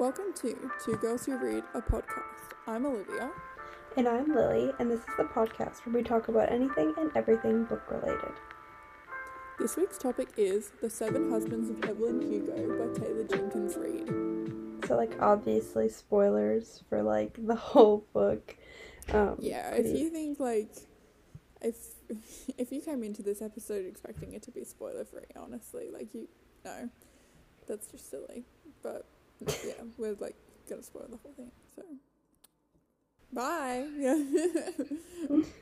Welcome to Two Girls Who Read, a podcast. I'm Olivia. And I'm Lily, and this is the podcast where we talk about anything and everything book related. This week's topic is The Seven Husbands of Evelyn Hugo by Taylor Jenkins Reid. So, like, obviously, spoilers for like the whole book. Um, Yeah, if you think like if if you came into this episode expecting it to be spoiler free, honestly, like you no. That's just silly. But yeah, we're like gonna spoil the whole thing. So Bye. Yeah.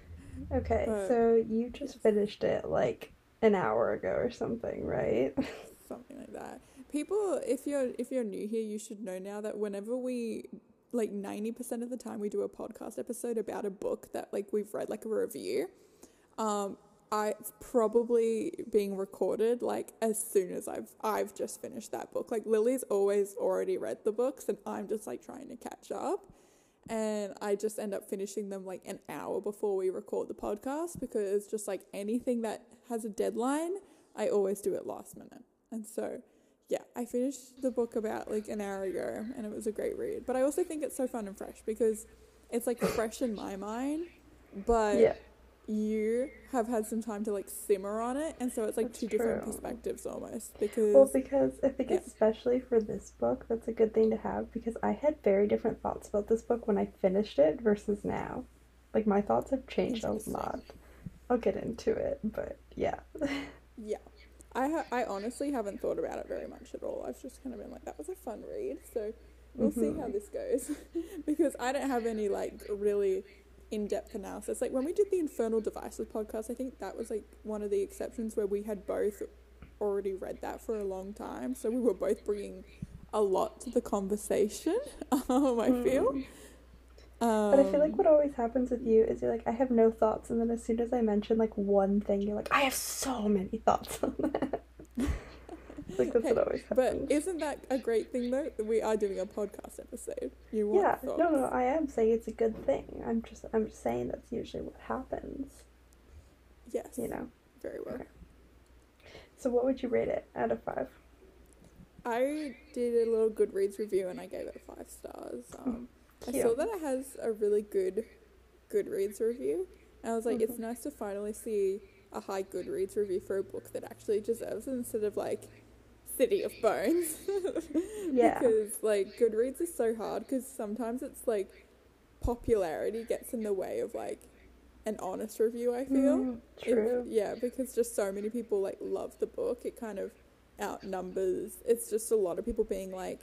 Okay, but- so you just finished it like an hour ago or something, right? something like that. People, if you're if you're new here, you should know now that whenever we like ninety percent of the time we do a podcast episode about a book that like we've read like a review, um, I it's probably being recorded like as soon as I've I've just finished that book. Like Lily's always already read the books, and I'm just like trying to catch up. And I just end up finishing them like an hour before we record the podcast because just like anything that has a deadline, I always do it last minute. And so, yeah, I finished the book about like an hour ago and it was a great read. But I also think it's so fun and fresh because it's like fresh in my mind, but yeah. You have had some time to like simmer on it. And so it's like That's two different perspectives almost because. Well, because I think Yeah. especially for this book, that's a good thing to have because I had very different thoughts about this book when I finished it versus now. Like my thoughts have changed a lot. I'll get into it, but yeah. Yeah. I ha- I honestly haven't thought about it very much at all. I've just kind of been like, that was a fun read. So we'll see how Mhm. this goes. because I don't have any like really in depth analysis. Like when we did the Infernal Devices podcast, I think that was like one of the exceptions where we had both already read that for a long time. So we were both bringing a lot to the conversation, um, I feel. Mm. Um, But I feel like what always happens with you is you're like, I have no thoughts, and then as soon as I mention like one thing, you're like, I have so many thoughts on that. like that's Hey, what always But isn't that a great thing though? that We are doing a podcast episode. You want yeah, thoughts? no, no, I am saying it's a good thing. I'm just, I'm just saying that's usually what happens. Yes. You know. Very well. Okay. So what would you rate it out of five? I did a little Goodreads review and I gave it five stars. Um, I saw that it has a really good Goodreads review. And I was like, it's Mhm. nice to finally see a high Goodreads review for a book that actually deserves it instead of like City of Bones. Yeah. because like Goodreads is so hard because sometimes it's like popularity gets in the way of like an honest review, I feel. Mm, If- true. yeah, because just so many people like love the book, it kind of outnumbers. It's just a lot of people being like,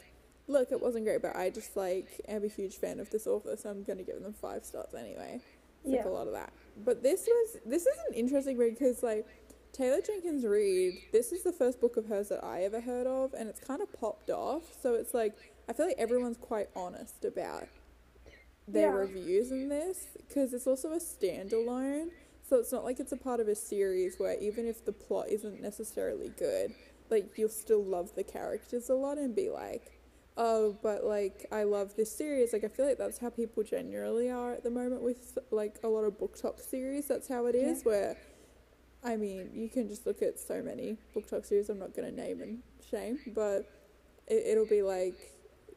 "Look, it wasn't great, but I just like am a huge fan of this author, so I'm gonna give them five stars anyway." It's like Yeah. a lot of that. But this was this is an interesting read because like Taylor Jenkins Reid, this is the first book of hers that I ever heard of, and it's kind of popped off. So it's like I feel like everyone's quite honest about their Yeah. reviews in this because it's also a standalone. So it's not like it's a part of a series where even if the plot isn't necessarily good, like you'll still love the characters a lot and be like, oh, but like I love this series. Like I feel like that's how people generally are at the moment with like a lot of BookTok series. That's how it is. Yeah. Where, I mean, you can just look at so many BookTok series. I'm not gonna name and shame, but it, it'll be like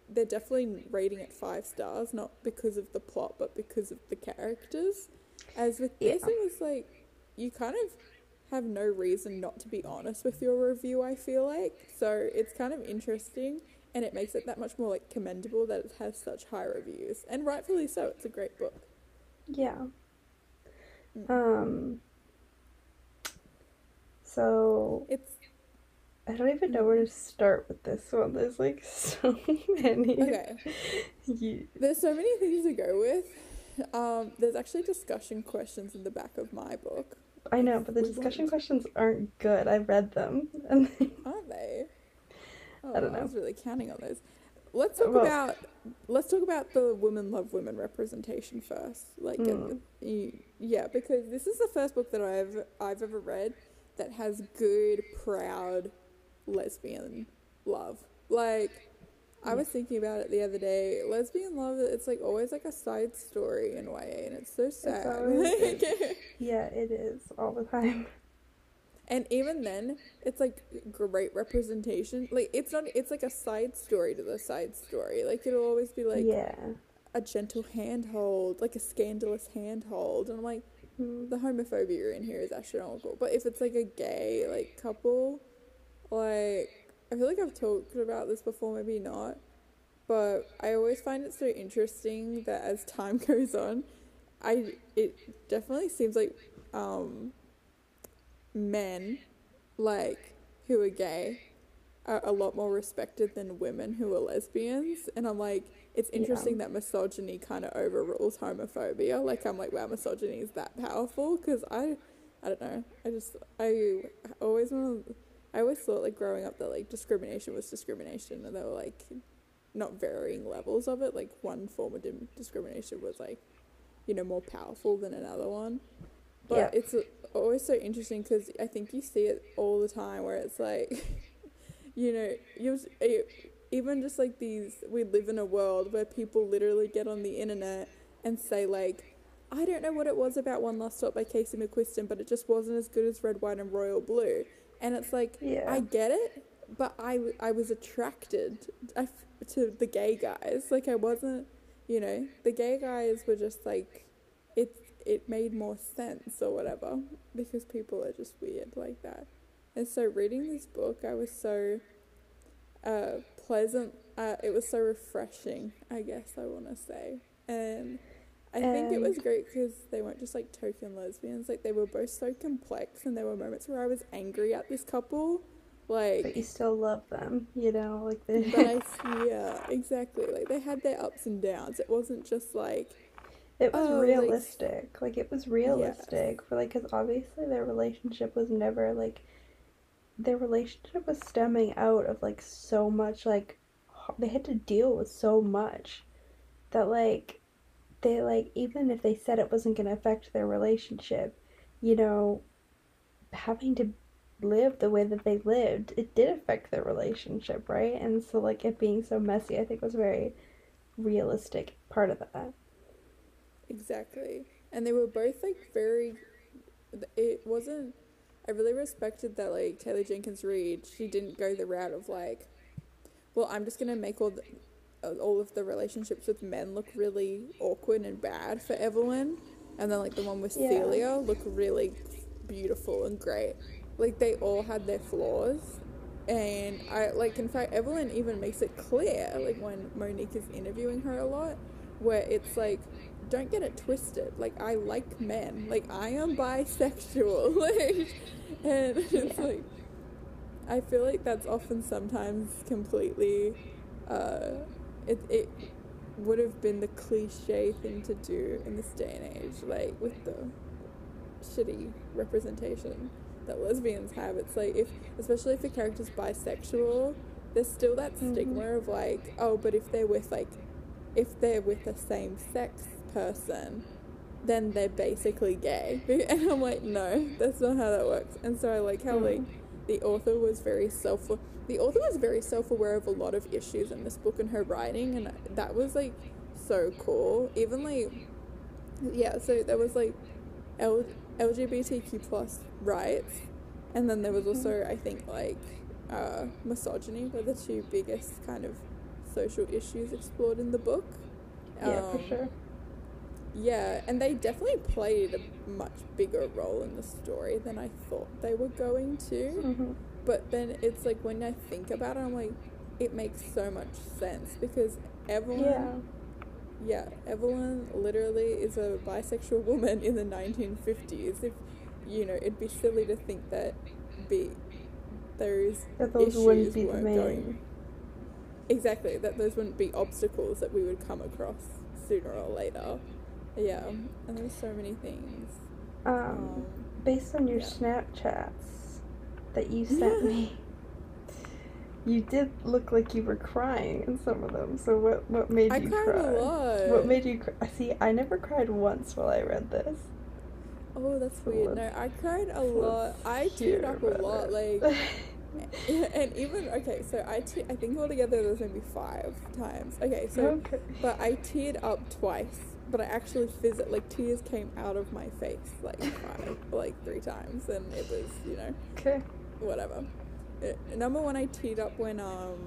they're definitely rating it five stars, not because of the plot, but because of the characters. As with this, Yeah. it was like you kind of have no reason not to be honest with your review. I feel like so it's kind of interesting, and it makes it that much more like commendable that it has such high reviews, and rightfully so. It's a great book. Yeah. Mm. Um. So It's I don't even know where to start with this one. There's like so many. okay. You, There's so many things to go with. Um, there's actually discussion questions in the back of my book, I know, but the discussion won't. questions aren't good. I read them, and they... aren't they? Oh, I don't know. I was really counting on those. Let's talk Well- about let's talk about the women love women representation first. Like, Mm. yeah, because this is the first book that I've I've ever read that has good, proud lesbian love. Like, I was thinking about it the other day. Lesbian love, it's like always like a side story in YA, and it's so sad. always- yeah, it is all the time. And even then, it's like great representation. Like it's not. It's like a side story to the side story. Like it'll always be like yeah. a gentle handhold, like a scandalous handhold, and I'm like. The homophobia in here is astronomical. But if it's like a gay like couple, like I feel like I've talked about this before, maybe not. But I always find it so interesting that as time goes on, I it definitely seems like um men like who are gay are a lot more respected than women who are lesbians and I'm like it's Yeah. interesting that misogyny kind of overrules homophobia. Like I'm like wow misogyny is that powerful? Because I I don't know. I just I always want I always thought like growing up that like discrimination was discrimination and there were like not varying levels of it. Like one form of discrimination was like you know more powerful than another one. But Yeah. it's always so interesting because I think you see it all the time where it's like, you know, you even just like these, we live in a world where people literally get on the internet and say like, I don't know what it was about One Last Stop by Casey McQuiston, but it just wasn't as good as Red, White, and Royal Blue. And it's like, Yeah. I get it, but I, I was attracted to the gay guys. Like I wasn't, you know, the gay guys were just like, it it made more sense or whatever because people are just weird like that. And so reading this book, I was so uh, pleasant. Uh, it was so refreshing, I guess I want to say. And I think it was great because they weren't just like token lesbians. Like they were both so complex, and there were moments where I was angry at this couple. Like But you still love them, you know, like the but I yeah, exactly. Like they had their ups and downs. It wasn't just like It was Oh, realistic. Like, it was realistic for like, because obviously their relationship was never like, their relationship was stemming out of like so much like, they had to deal with so much that like, they like even if they said it wasn't gonna affect their relationship, you know, having to live the way that they lived, it did affect their relationship, right? And so like it being so messy, I think was very realistic part of that. Exactly. And they were both like very it wasn't I really respected that like Taylor Jenkins Reid, she didn't go the route of like well, I'm just going to make all the all of the relationships with men look really awkward and bad for Evelyn and then like the one with Yeah. Celia look really beautiful and great. Like they all had their flaws. And I like in fact Evelyn even makes it clear like when Monique is interviewing her a lot where it's like don't get it twisted. Like I like men. Like I am bisexual. Like and it's Yeah. like I feel like that's often sometimes completely uh it it would have been the cliche thing to do in this day and age, like with the shitty representation that lesbians have. It's like if especially if a character's bisexual, there's still that Mhm. stigma of like, oh, but if they're with like if they're with the same sex person, then they're basically gay. And I'm like, no, that's not how that works. And so I like how like the author was very self the author was very self-aware of a lot of issues in this book and her writing and that was like so cool. Even like yeah, so there was like L- LGBTQ plus rights and then there was also I think like uh, misogyny were the two biggest kind of social issues explored in the book. Yeah, for Um, sure. Yeah, and they definitely played a much bigger role in the story than I thought they were going to. hmm But then it's like when I think about it, I'm like, it makes so much sense because Evelyn, Yeah. yeah, Evelyn literally is a bisexual woman in the 1950s. If you know, it'd be silly to think that be those That those issues wouldn't be the weren't main. going exactly that those wouldn't be obstacles that we would come across sooner or later. Yeah, and there's so many things. Um, Um, based on your yeah. Snapchats that you sent me, you did look like you were crying in some of them. So what what made I you cried cry? a lot. What made you cry? See, I never cried once while I read this. Oh, that's So weird. No, I cried a lot. I teared up a lot. it. Like and even okay, so I te- I think altogether there was maybe five times. Okay, so Okay. but I teared up twice, but I actually physically like tears came out of my face like five, like three times, and it was you know Okay. whatever. Uh, number one, I teared up when um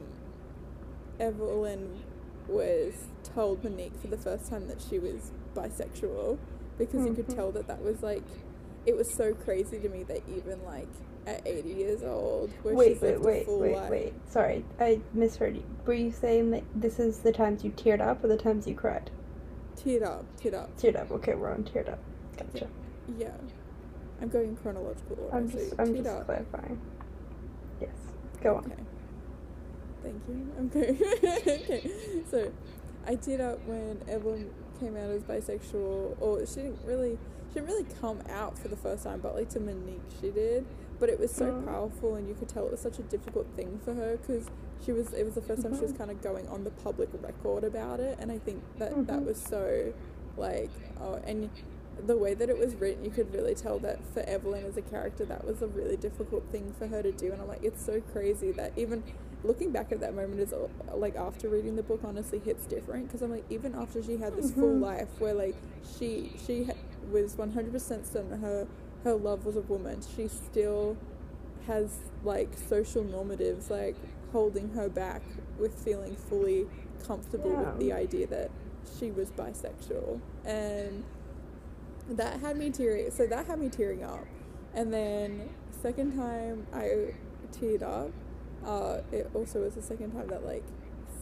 Evelyn was told Monique for the first time that she was bisexual because you could Mhm. tell that that was like it was so crazy to me that even like at 80 years old where Wait, she's wait, lived a wait, full wait, life wait. Sorry, I misheard you. Were you saying that this is the times you teared up or the times you cried? Teared up teared up Teared up. Okay, we're on teared up. Gotcha. yeah I'm going in chronological order I'm so just, I'm teared just up clarifying. Yes. Go on. Okay. Thank you. Okay. okay. So, I teared up when Evelyn came out as bisexual, or she didn't really, she didn't really come out for the first time, but like to Monique, she did. But it was so Mm. powerful, and you could tell it was such a difficult thing for her because she was. It was the 1st time she was Mhm. kind of going on the public record about it, and I think that that Mhm. was so, like, oh, and the way that it was written, you could really tell that for Evelyn as a character, that was a really difficult thing for her to do. And I'm like, it's so crazy that even looking back at that moment is like after reading the book, honestly hits different because I'm like, even after she had this full Mhm. life where like she she was 100% certain her her love was a woman, she still has like social normatives like holding her back with feeling fully comfortable Yeah. with the idea that she was bisexual and that had me tearing so that had me tearing up and then second time i teared up uh it also was the second time that like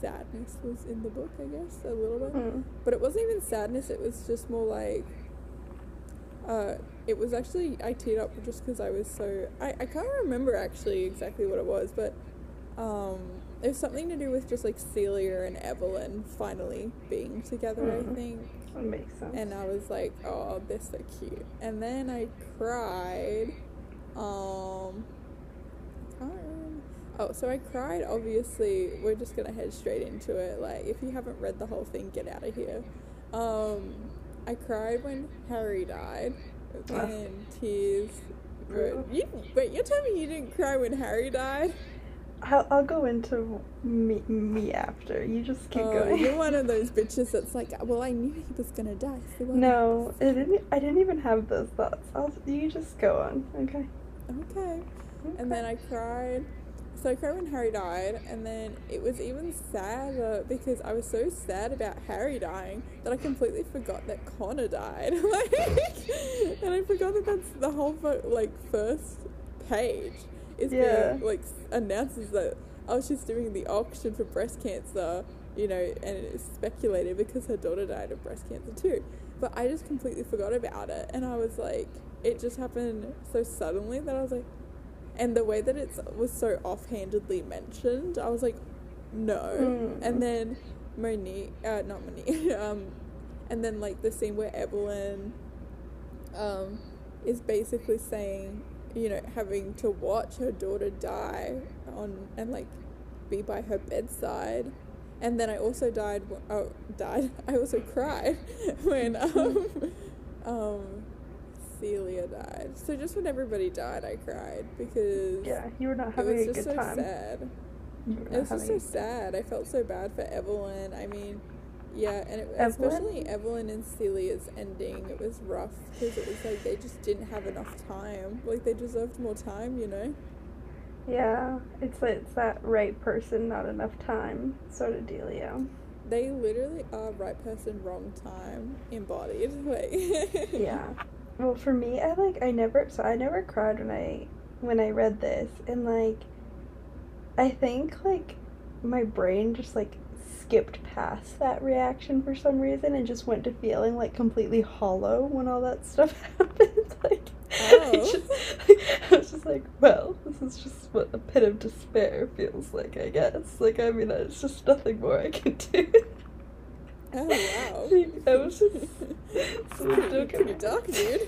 sadness was in the book i guess a little bit Mm. but it wasn't even sadness it was just more like uh it was actually i teared up just because i was so I, I can't remember actually exactly what it was but um it was something to do with just like celia and evelyn finally being together Mm. i think That makes sense. and I was like, "Oh, this is so cute." And then I cried. Um, I can't remember. Oh, so I cried. Obviously, we're just gonna head straight into it. Like, if you haven't read the whole thing, get out of here. Um, I cried when Harry died, and tears. Were, Brutal. you, wait, you're telling me you didn't cry when Harry died? I'll, I'll go into me, me after. You just keep oh, going. you're one of those bitches that's like, well, I knew he was gonna die. So no, I didn't. I didn't even have those thoughts. I'll, you just go on. Okay. Okay. And then I cried. So I cried when Harry died, and then it was even sadder because I was so sad about Harry dying that I completely forgot that Connor died. like, and I forgot that that's the whole like first page is Yeah. being like announces that oh she's doing the auction for breast cancer, you know, and it's speculated because her daughter died of breast cancer too. But I just completely forgot about it, and I was like, it just happened so suddenly that I was like, and the way that it was so offhandedly mentioned, I was like, no. Mm. And then Monique, uh, not Monique, um, and then like the scene where Evelyn, um, is basically saying, you know, having to watch her daughter die on and like be by her bedside. And then I also died. Oh, died. I also cried when um, um, Celia died. So just when everybody died, I cried because Yeah, you were not it having was a just good so time. sad. It was just so sad. I felt so bad for Evelyn. I mean, yeah, and it, Evelyn? especially Evelyn and Celia's ending. It was rough because it was like they just didn't have enough time. Like they deserved more time, you know. Yeah, it's it's that right person, not enough time sort of dealio. They literally are right person, wrong time embodied. Like yeah. Well, for me, I like I never so I never cried when I when I read this, and like I think like my brain just like skipped past that reaction for some reason and just went to feeling like completely hollow when all that stuff happened. like I, Oh. just, I was just like, well, this is just what a pit of despair feels like, I guess. Like, I mean, it's just nothing more I can do. Oh wow. I was just so pretty, don't get pretty me dark, dude.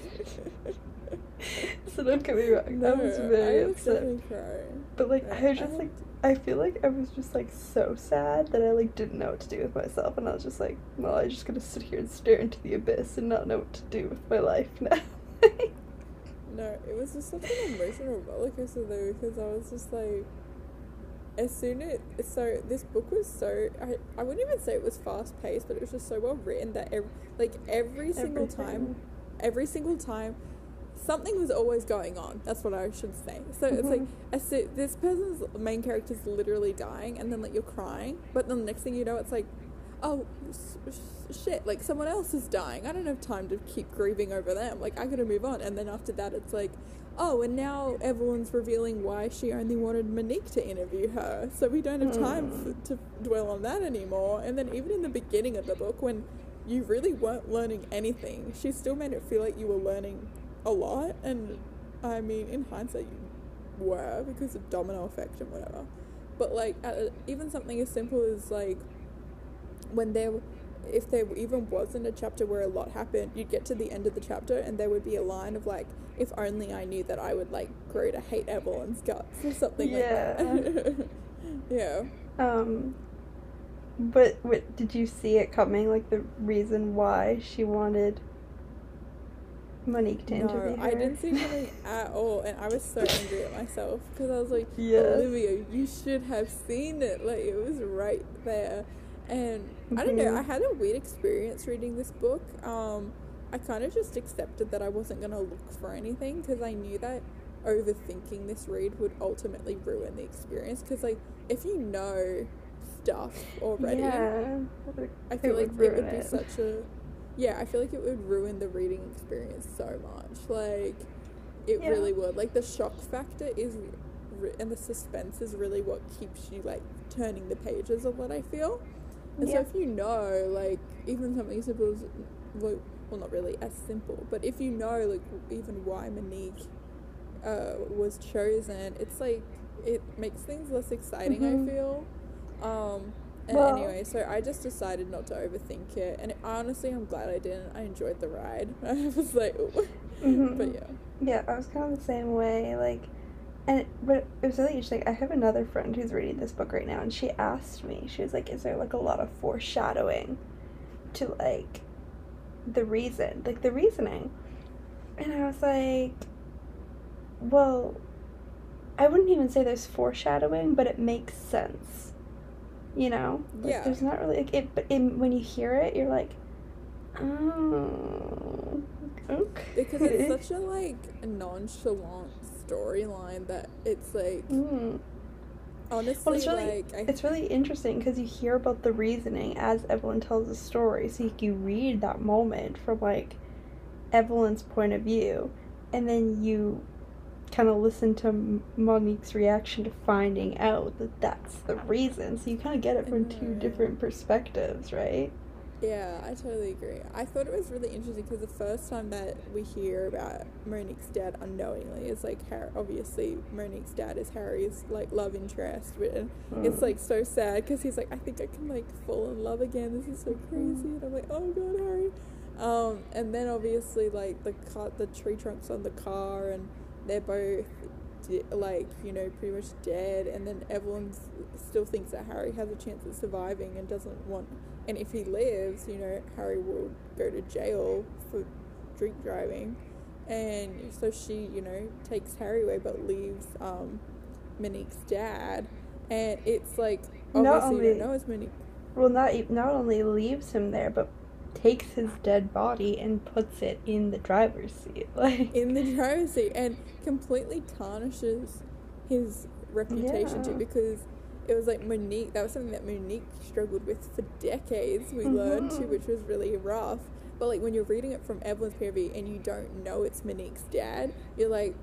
So don't get me wrong, uh, I was very I was upset. definitely. But like I was I just like I feel like I was just like so sad that I like didn't know what to do with myself and I was just like, well, I'm just gonna sit here and stare into the abyss and not know what to do with my life now. no, it was just such an emotional roller coaster though, because I was just like, as soon as so this book was so I, I wouldn't even say it was fast paced, but it was just so well written that every, like every single Everything. time, every single time, something was always going on. That's what I should say. So it's like as so, this person's main character is literally dying, and then like you're crying, but then the next thing you know, it's like, oh shit, like someone else is dying. I don't have time to keep grieving over them. Like I gotta move on. And then after that, it's like, oh, and now Evelyn's revealing why she only wanted Monique to interview her. So we don't have time Hmm. f- to dwell on that anymore. And then even in the beginning of the book, when you really weren't learning anything, she still made it feel like you were learning a lot. And I mean, in hindsight, you were because of domino effect and whatever. But like, uh, even something as simple as like when there if there even wasn't a chapter where a lot happened you'd get to the end of the chapter and there would be a line of like if only i knew that i would like grow to hate evelyn's guts or something like that yeah Um, but what did you see it coming? Like the reason why she wanted Monique to interview no her? i didn't see coming at all and i was so angry at myself because i was like Yes. olivia you should have seen it like it was right there and i don't know Mhm. i had a weird experience reading this book um i kind of just accepted that i wasn't going to look for anything because i knew that overthinking this read would ultimately ruin the experience because like if you know stuff already Yeah. I feel like it would be it. such a yeah, I feel like it would ruin the reading experience so much. Like it Yeah. really would. Like the shock factor is and the suspense is really what keeps you like turning the pages of what I feel. And Yeah. so if you know like even something as simple as well, not really as simple, but if you know like even why Monique uh, was chosen, it's like it makes things less exciting. Mhm. I feel. Um, Well- anyway, so I just decided not to overthink it, and honestly, I'm glad I didn't. I enjoyed the ride. I was like, ooh. Mhm. but yeah, Yeah, I was kind of the same way. Like, and but it was really interesting. I have another friend who's reading this book right now, and she asked me. She was like, "Is there like a lot of foreshadowing to like the reason, like the reasoning?" And I was like, "Well, I wouldn't even say there's foreshadowing, but it makes sense." You know, like, Yeah. There's not really like it, but in, when you hear it, you're like, "Oh, okay." because it's such a like nonchalant storyline that it's like Mm. honestly it's really- like I, It's really interesting because you hear about the reasoning as Evelyn tells the story. So you, you read that moment from like Evelyn's point of view, and then you kind of listen to Monique's reaction to finding out that that's the reason. So you kind of get it from two different perspectives, right? Yeah, I totally agree. I thought it was really interesting because the first time that we hear about Monique's dad unknowingly is like Harry. Obviously, Monique's dad is Harry's like love interest, but it's Mm. like so sad because he's like, I think I can like fall in love again. This is so crazy, and I'm like, oh god, Harry. Um, and then obviously like the car, the tree trunks on the car, and they're both di- like you know pretty much dead. And then Evelyn still thinks that Harry has a chance at surviving and doesn't want. And if he lives, you know, Harry will go to jail for drink driving. And so she, you know, takes Harry away but leaves um, Monique's dad. And it's like, Not obviously, you only- don't know it's Monique. Well, not not only leaves him there, but takes his dead body and puts it in the driver's seat. Like, in the driver's seat and completely tarnishes his reputation too because it was like Monique that was something that Monique struggled with for decades we mm-hmm. learned too which was really rough. But like when you're reading it from Evelyn's POV and you don't know it's Monique's dad you're like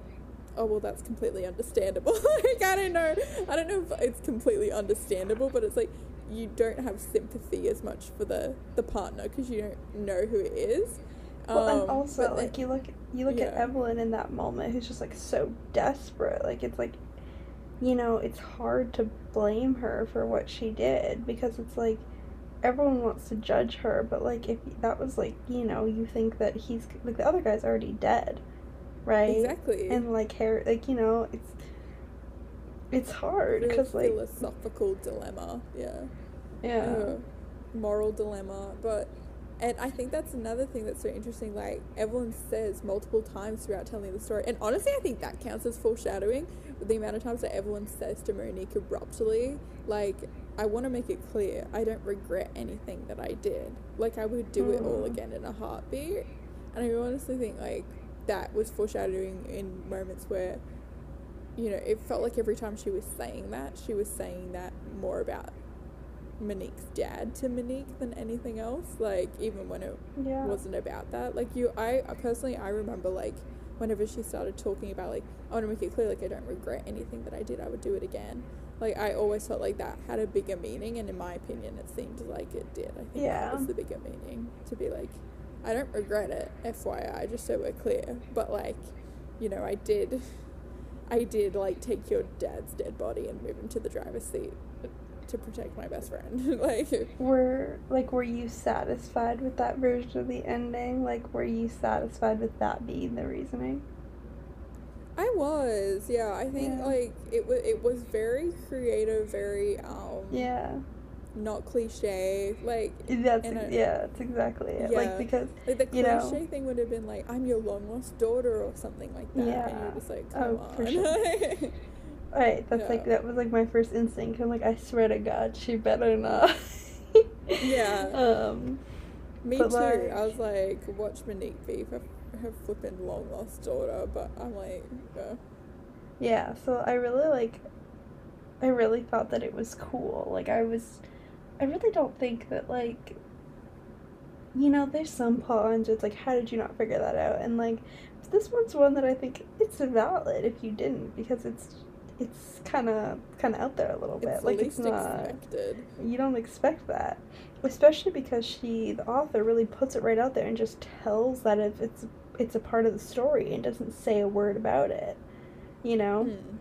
oh well that's completely understandable. Like I don't know I don't know if it's completely understandable but it's like you don't have sympathy as much for the the partner because you don't know who it is Well, and Um, also then- like you look you look at. Evelyn in that moment, who's just like so desperate. Like it's like, you know, it's hard to blame her for what she did because it's like everyone wants to judge her, but like if that was like you know you think that he's like the other guy's already dead, right? exactly And like hair, like you know, it's it's hard because like it's a philosophical dilemma yeah yeah. uh, moral dilemma but And I think that's another thing that's so interesting. Like Evelyn says multiple times throughout telling the story, and honestly, I think that counts as foreshadowing. The amount of times that Evelyn says to Monique abruptly, like, "I want to make it clear, I don't regret anything that I did. Like, I would do mm. it all mm. again in a heartbeat." And I honestly think like that was foreshadowing in moments where, you know, it felt like every time she was saying that, she was saying that more about Monique's dad to Monique than anything else. Like even when it yeah. wasn't about that. Like you, I personally, I remember like whenever she started talking about like oh, I want to make it clear like I don't regret anything that I did. I would do it again. Like I always felt like that had a bigger meaning, and in my opinion, it seemed like it did. I think yeah. that was the bigger meaning to be like, I don't regret it, FYI, just so we're clear. But like, you know, I did. I did like take your dad's dead body and move him to the driver's seat to protect my best friend. like were like were you satisfied with that version of the ending? Like were you satisfied with that being the reasoning? I was, yeah. I think yeah. like it was it was very creative, very um Yeah. Not cliche, like that's yeah, that's exactly it. Yeah, like because like the cliche know, thing would have been like I'm your long lost daughter or something like that, yeah. and you're just like, oh, come on. Sure. Right, that's like that was like my first instinct. I'm like, I swear to God, she better not. yeah. Um. Me too. Like, I was like, watch Monique be her, her flipping long lost daughter, but I'm like, yeah. Yeah. So I really like. I really thought that it was cool. Like I was, I really don't think that like. You know, there's some plot it's like, how did you not figure that out? And like, this one's one that I think it's valid if you didn't because it's it's kind of kind of out there a little bit. It's like it's not expected. You don't expect that, especially because she, the author, really puts it right out there and just tells that if it's it's a part of the story and doesn't say a word about it, you know. Hmm.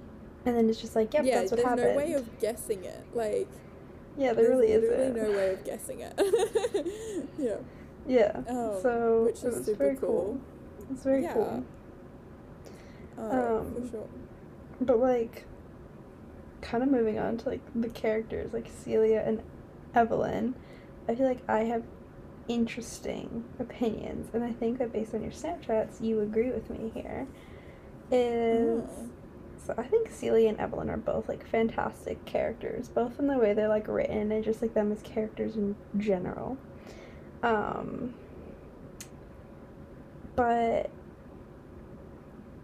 And then it's just like, yep, yeah, that's what happened. There's no way of guessing it. Like, yeah, there really is. Literally no way of guessing it. yeah. Yeah. Um, so which is super cool. cool. It's very yeah. cool. Uh, um, for sure. But like, kind of moving on to like the characters, like Celia and Evelyn, I feel like I have interesting opinions, and I think that based on your Snapchats, you agree with me here. Is mm. So I think Celia and Evelyn are both like fantastic characters, both in the way they're like written and just like them as characters in general. Um, but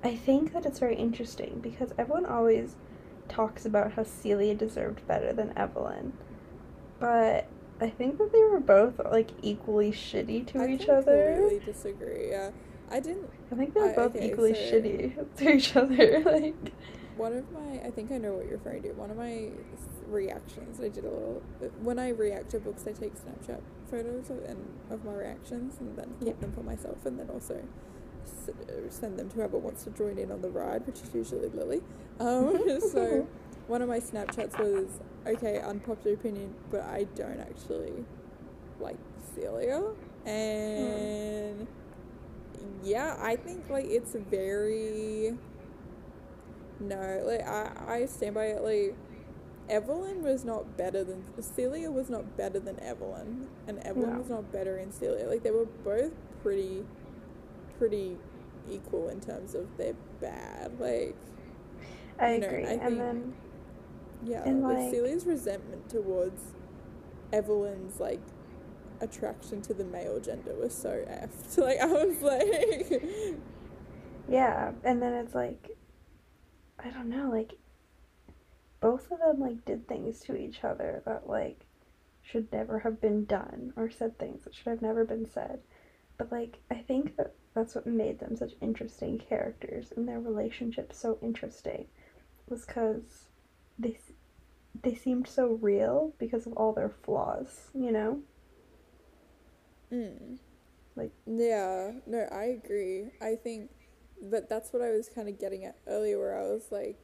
I think that it's very interesting because everyone always talks about how Celia deserved better than Evelyn. But I think that they were both like equally shitty to I each other. I completely disagree. Yeah, I didn't. I think they're both okay, equally so shitty to each other. like one of my, I think I know what you're referring to. One of my reactions, I did a little. When I react to books, I take Snapchat photos of, and of my reactions, and then keep them for myself, and then also send them to whoever wants to join in on the ride, which is usually Lily. Um, so one of my Snapchats was okay, unpopular opinion, but I don't actually like Celia, and mm. Yeah, I think like it's very no, like I I stand by it like. Evelyn was not better than Celia was not better than Evelyn, and Evelyn no. was not better in Celia. Like they were both pretty pretty equal in terms of their bad. Like, I agree. Know, I and think, then, yeah, like, like Celia's resentment towards Evelyn's like attraction to the male gender was so effed. Like, I was like, yeah, and then it's like, I don't know, like, both of them like did things to each other that like should never have been done or said things that should have never been said. But like, I think that that's what made them such interesting characters and their relationship so interesting was because they they seemed so real because of all their flaws you know mm. like yeah no i agree i think but that's what i was kind of getting at earlier where i was like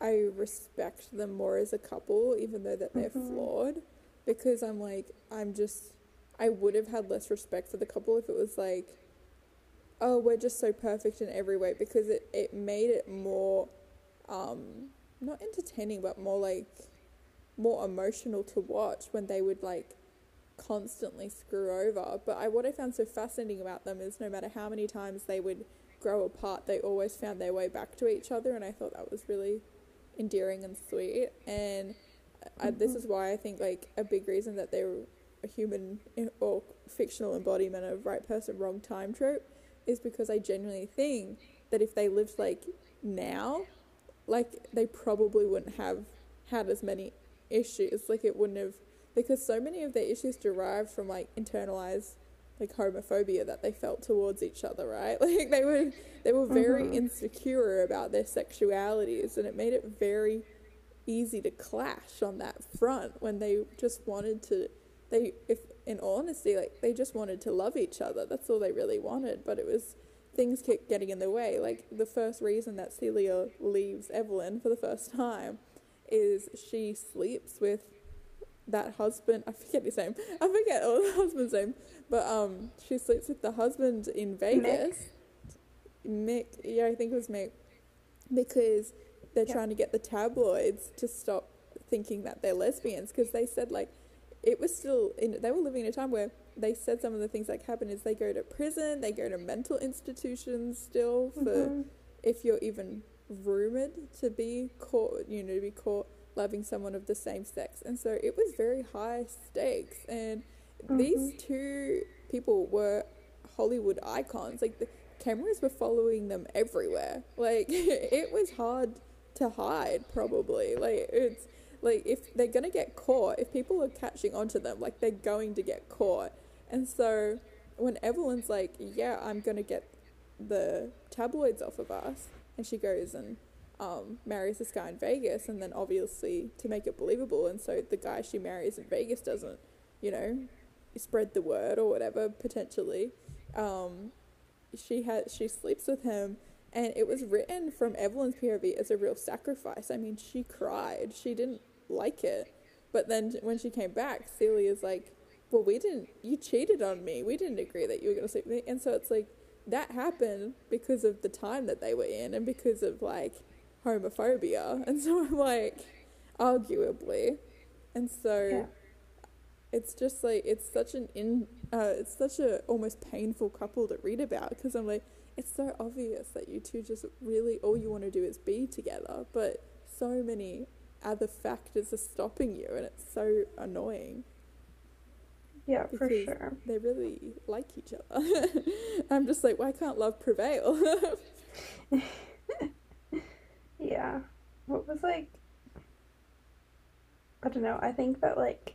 i respect them more as a couple even though that they're mm-hmm. flawed because i'm like i'm just i would have had less respect for the couple if it was like oh, we're just so perfect in every way because it, it made it more, um, not entertaining, but more like, more emotional to watch when they would like constantly screw over. But I what I found so fascinating about them is no matter how many times they would grow apart, they always found their way back to each other, and I thought that was really endearing and sweet. And I, this mm-hmm. is why I think like a big reason that they're a human or fictional embodiment of right person, wrong time trope is because I genuinely think that if they lived like now, like they probably wouldn't have had as many issues. Like it wouldn't have because so many of their issues derived from like internalized like homophobia that they felt towards each other, right? Like they were they were very mm-hmm. insecure about their sexualities and it made it very easy to clash on that front when they just wanted to they if in all honesty like they just wanted to love each other. That's all they really wanted, but it was things kept getting in the way. Like the first reason that Celia leaves Evelyn for the first time is she sleeps with that husband. I forget his name. I forget all the husband's name, but um, she sleeps with the husband in Vegas. Mick. Mick yeah, I think it was Mick, because they're trying to get the tabloids to stop thinking that they're lesbians because they said like it was still in they were living in a time where they said some of the things that happen is they go to prison, they go to mental institutions still for mm-hmm. if you're even rumored to be caught, you know, to be caught loving someone of the same sex. And so it was very high stakes. And mm-hmm. these two people were Hollywood icons. Like the cameras were following them everywhere. Like it was hard to hide, probably. Like it's like if they're gonna get caught, if people are catching onto them, like they're going to get caught. And so when Evelyn's like, yeah, I'm going to get the tabloids off of us, and she goes and um, marries this guy in Vegas, and then obviously to make it believable, and so the guy she marries in Vegas doesn't, you know, spread the word or whatever potentially. Um, she has she sleeps with him, and it was written from Evelyn's POV as a real sacrifice. I mean, she cried. She didn't like it, but then when she came back, Celia's like, well, we didn't, you cheated on me. We didn't agree that you were going to sleep with me. And so it's like, that happened because of the time that they were in and because of like homophobia. And so I'm like, arguably. And so yeah. it's just like, it's such an in, uh, it's such a almost painful couple to read about because I'm like, it's so obvious that you two just really, all you want to do is be together. But so many other factors are stopping you and it's so annoying. Yeah, for sure. They really like each other. I'm just like, why can't love prevail? yeah. What was like I don't know. I think that like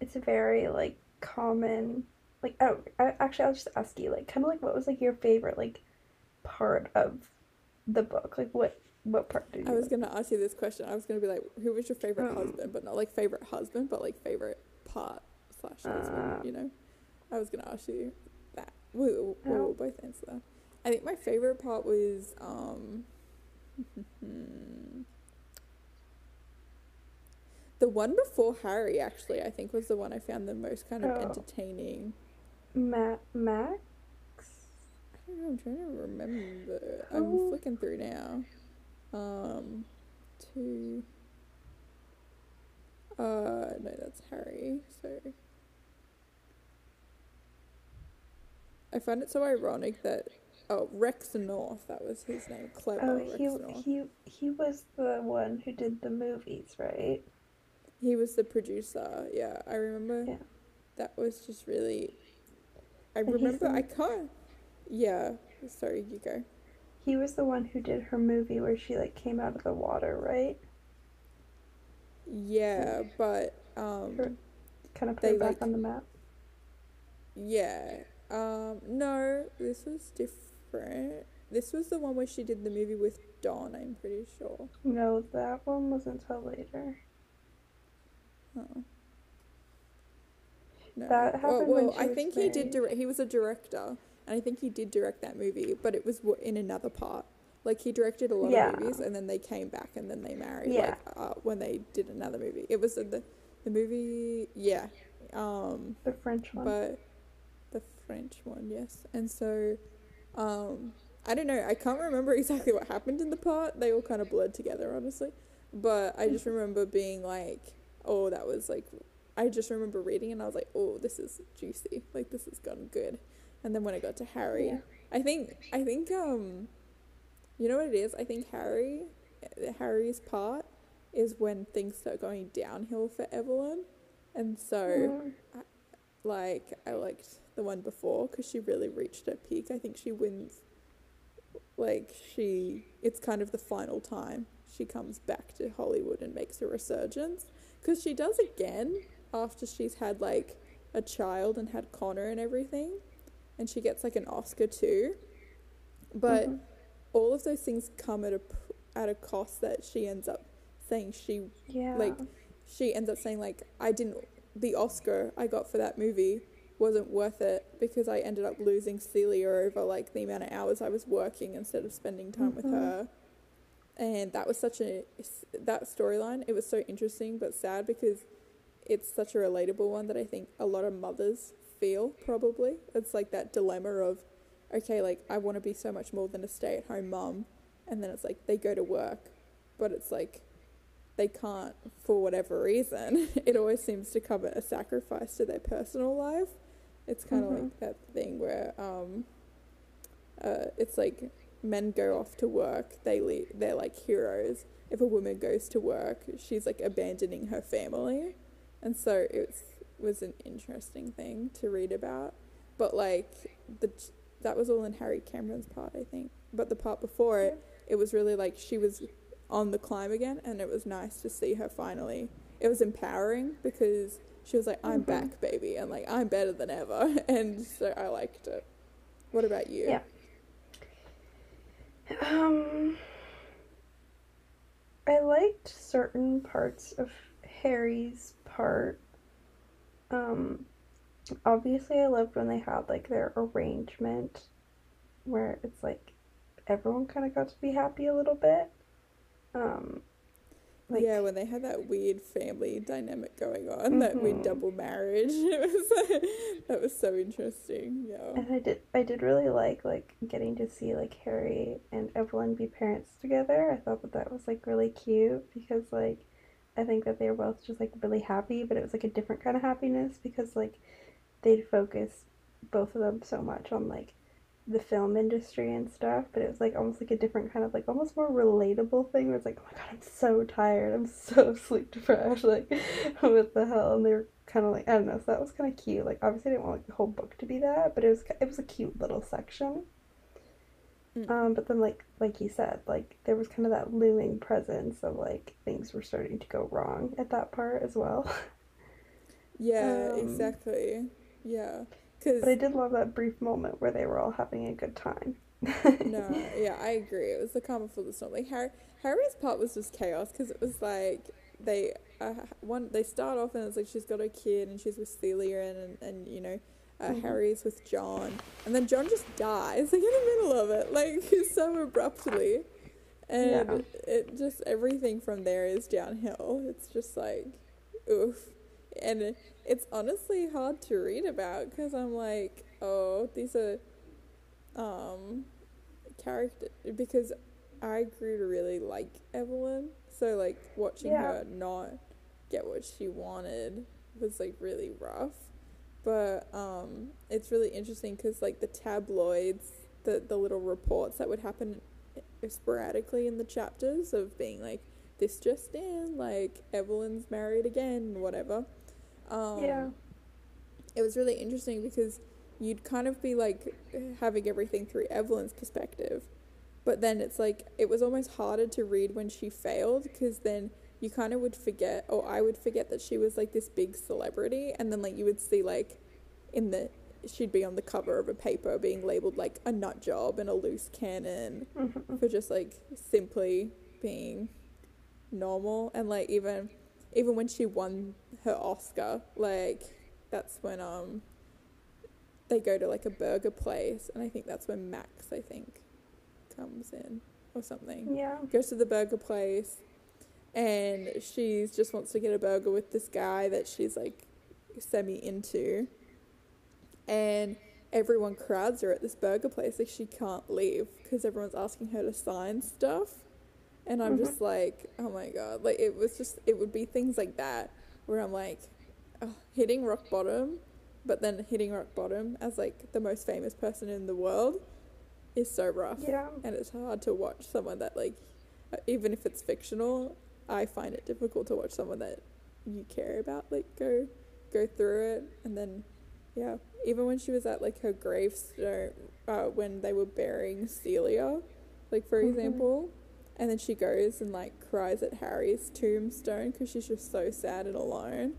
it's a very like common like oh I, actually I'll just ask you like kind of like what was like your favorite like part of the book? Like what what part did you I was like? gonna ask you this question. I was gonna be like, who was your favorite um, husband? But not like favorite husband, but like favorite part slash husband, uh, you know? I was to ask you that. We'll, we'll, we'll both answer that. I think my favorite part was um, the one before Harry. Actually, I think was the one I found the most kind of oh. entertaining. Matt Max. I don't know. I'm trying to remember. Oh. I'm flicking through now. Um, two. Uh, no, that's Harry. So I find it so ironic that oh Rex North that was his name clever oh he North. he he was the one who did the movies right he was the producer yeah I remember yeah. that was just really I and remember I can't yeah sorry you go he was the one who did her movie where she like came out of the water right yeah but um kind of put they, back like, on the map yeah um, no, this was different. This was the one where she did the movie with Don, I'm pretty sure. No, that one wasn't until later. Oh. No. That happened well, well I think he did direct. He was a director, and I think he did direct that movie, but it was in another part. Like he directed a lot yeah. of movies, and then they came back, and then they married. Yeah. Like uh, when they did another movie, it was the the movie. Yeah. Um. The French one. But the French one, yes. And so, um, I don't know. I can't remember exactly what happened in the part. They all kind of blurred together, honestly. But I just remember being like, oh, that was like I just remember reading and I was like, oh, this is juicy. Like this has gone good. And then when I got to Harry, yeah. I think I think um, you know what it is. I think Harry, Harry's part is when things start going downhill for Evelyn, and so, mm. I, like I liked the one before because she really reached her peak. I think she wins. Like she, it's kind of the final time she comes back to Hollywood and makes a resurgence because she does again after she's had like a child and had Connor and everything, and she gets like an Oscar too. But mm-hmm. all of those things come at a at a cost that she ends up saying she yeah. like she ends up saying like I didn't the Oscar I got for that movie wasn't worth it because I ended up losing Celia over like the amount of hours I was working instead of spending time mm-hmm. with her. And that was such a that storyline. It was so interesting but sad because it's such a relatable one that I think a lot of mothers feel probably. It's like that dilemma of okay, like I want to be so much more than a stay-at-home mom and then it's like they go to work, but it's like they can't for whatever reason. It always seems to come at a sacrifice to their personal life. It's kind of mm-hmm. like that thing where um, uh, it's like men go off to work, they le- they're like heroes. If a woman goes to work, she's like abandoning her family, and so it was an interesting thing to read about. But like the that was all in Harry Cameron's part, I think. But the part before it, it was really like she was on the climb again, and it was nice to see her finally. It was empowering because she was like, "I'm mm-hmm. back, baby," and like I'm better than ever, and so I liked it. What about you? Yeah. Um, I liked certain parts of Harry's part. Um, obviously, I loved when they had like their arrangement, where it's like everyone kind of got to be happy a little bit. Um, like, yeah, when they had that weird family dynamic going on, mm-hmm. that weird double marriage, it was that was so interesting. Yeah, and I did I did really like like getting to see like Harry and Evelyn be parents together. I thought that that was like really cute because like I think that they were both just like really happy, but it was like a different kind of happiness because like they'd focus both of them so much on like the film industry and stuff, but it was like almost like a different kind of like almost more relatable thing where it's like, oh my god, I'm so tired, I'm so sleep deprived, like what the hell? And they were kind of like I don't know, so that was kind of cute. Like obviously I didn't want like the whole book to be that, but it was it was a cute little section. Mm. Um, but then like like you said, like there was kind of that looming presence of like things were starting to go wrong at that part as well. Yeah, um, exactly. Yeah. Cause but I did love that brief moment where they were all having a good time. no, yeah, I agree. It was the calm before the storm. Like Harry, Harry's part was just chaos because it was like they uh, one they start off and it's like she's got a kid and she's with Celia and and, and you know uh, mm-hmm. Harry's with John and then John just dies like in the middle of it like so abruptly and yeah. it just everything from there is downhill. It's just like oof and it's honestly hard to read about because I'm like, oh, these are um character because I grew to really like Evelyn, so like watching yeah. her not get what she wanted was like really rough. But um, it's really interesting because like the tabloids, the the little reports that would happen sporadically in the chapters of being like this just in, like Evelyn's married again, whatever. Um, yeah. It was really interesting because you'd kind of be like having everything through Evelyn's perspective. But then it's like, it was almost harder to read when she failed because then you kind of would forget, or I would forget that she was like this big celebrity. And then like you would see like in the, she'd be on the cover of a paper being labeled like a nut job and a loose cannon mm-hmm. for just like simply being normal. And like even even when she won her Oscar, like that's when um they go to like a burger place, and I think that's when Max I think comes in or something. Yeah, goes to the burger place, and she just wants to get a burger with this guy that she's like semi into, and everyone crowds her at this burger place like she can't leave because everyone's asking her to sign stuff and I'm mm-hmm. just like, oh my god, like it was just it would be things like that where I'm like, oh, hitting rock bottom, but then hitting rock bottom as like the most famous person in the world is so rough. Yeah. And it's hard to watch someone that like, even if it's fictional, I find it difficult to watch someone that you care about like go go through it and then yeah even when she was at like her gravestone uh, when they were burying celia like for Mhm. example and then she goes and like cries at harry's tombstone because she's just so sad and alone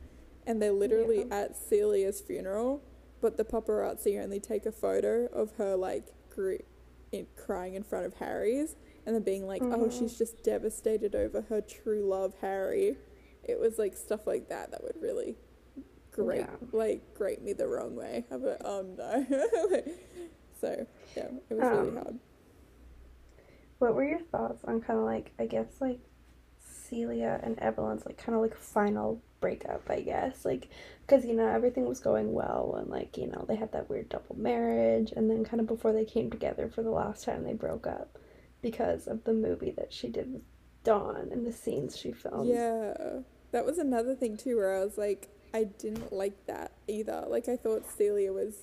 and they're literally Yeah. at celia's funeral but the paparazzi only take a photo of her like gr- in, crying in front of harry's and then being like oh Mhm. she's just devastated over her true love harry it was like stuff like that that would really grate Yeah. like grate me the wrong way. I'm like, oh no. so yeah, it was really Um, hard. What were your thoughts on kind of like I guess like Celia and Evelyn's like kind of like final breakup? I guess like because you know everything was going well and like you know they had that weird double marriage and then kind of before they came together for the last time they broke up because of the movie that she did with Don and the scenes she filmed. Yeah, that was another thing too, where I was like, I didn't like that either. Like I thought Celia was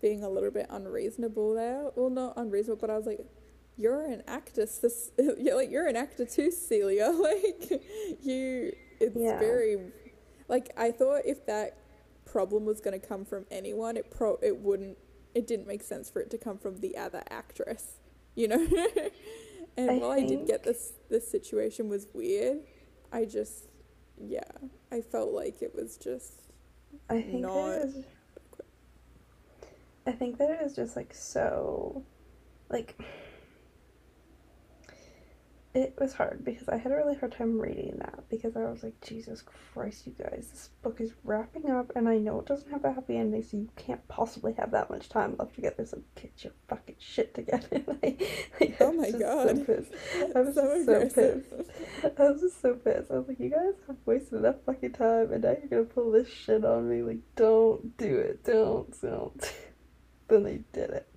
being a little bit unreasonable there. Well, not unreasonable, but I was like, you're an actress. This, you're like you're an actor too, Celia. Like you, it's Yeah. very, like I thought if that problem was going to come from anyone, it pro it wouldn't. It didn't make sense for it to come from the other actress, you know. and I while I did get this, this situation was weird. I just, yeah, I felt like it was just I think not I think that it was just like so, like, it was hard because I had a really hard time reading that because I was like, Jesus Christ, you guys, this book is wrapping up and I know it doesn't have a happy ending, so you can't possibly have that much time left together, so get your fucking shit together. like, like, Oh my God. So pissed. I was so so pissed. I was just so pissed. I was like, you guys have wasted enough fucking time, and now you're gonna pull this shit on me. Like, don't do it. Don't. Don't. then they did it.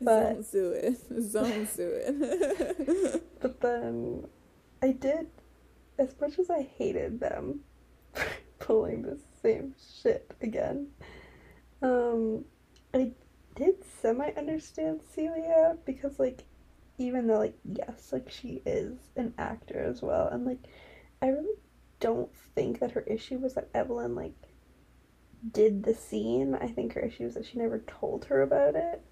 But do it. Do it. but then I did, as much as I hated them pulling the same shit again. Um, I did semi understand Celia because like even though like yes like she is an actor as well and like I really don't think that her issue was that Evelyn like did the scene. I think her issue was that she never told her about it.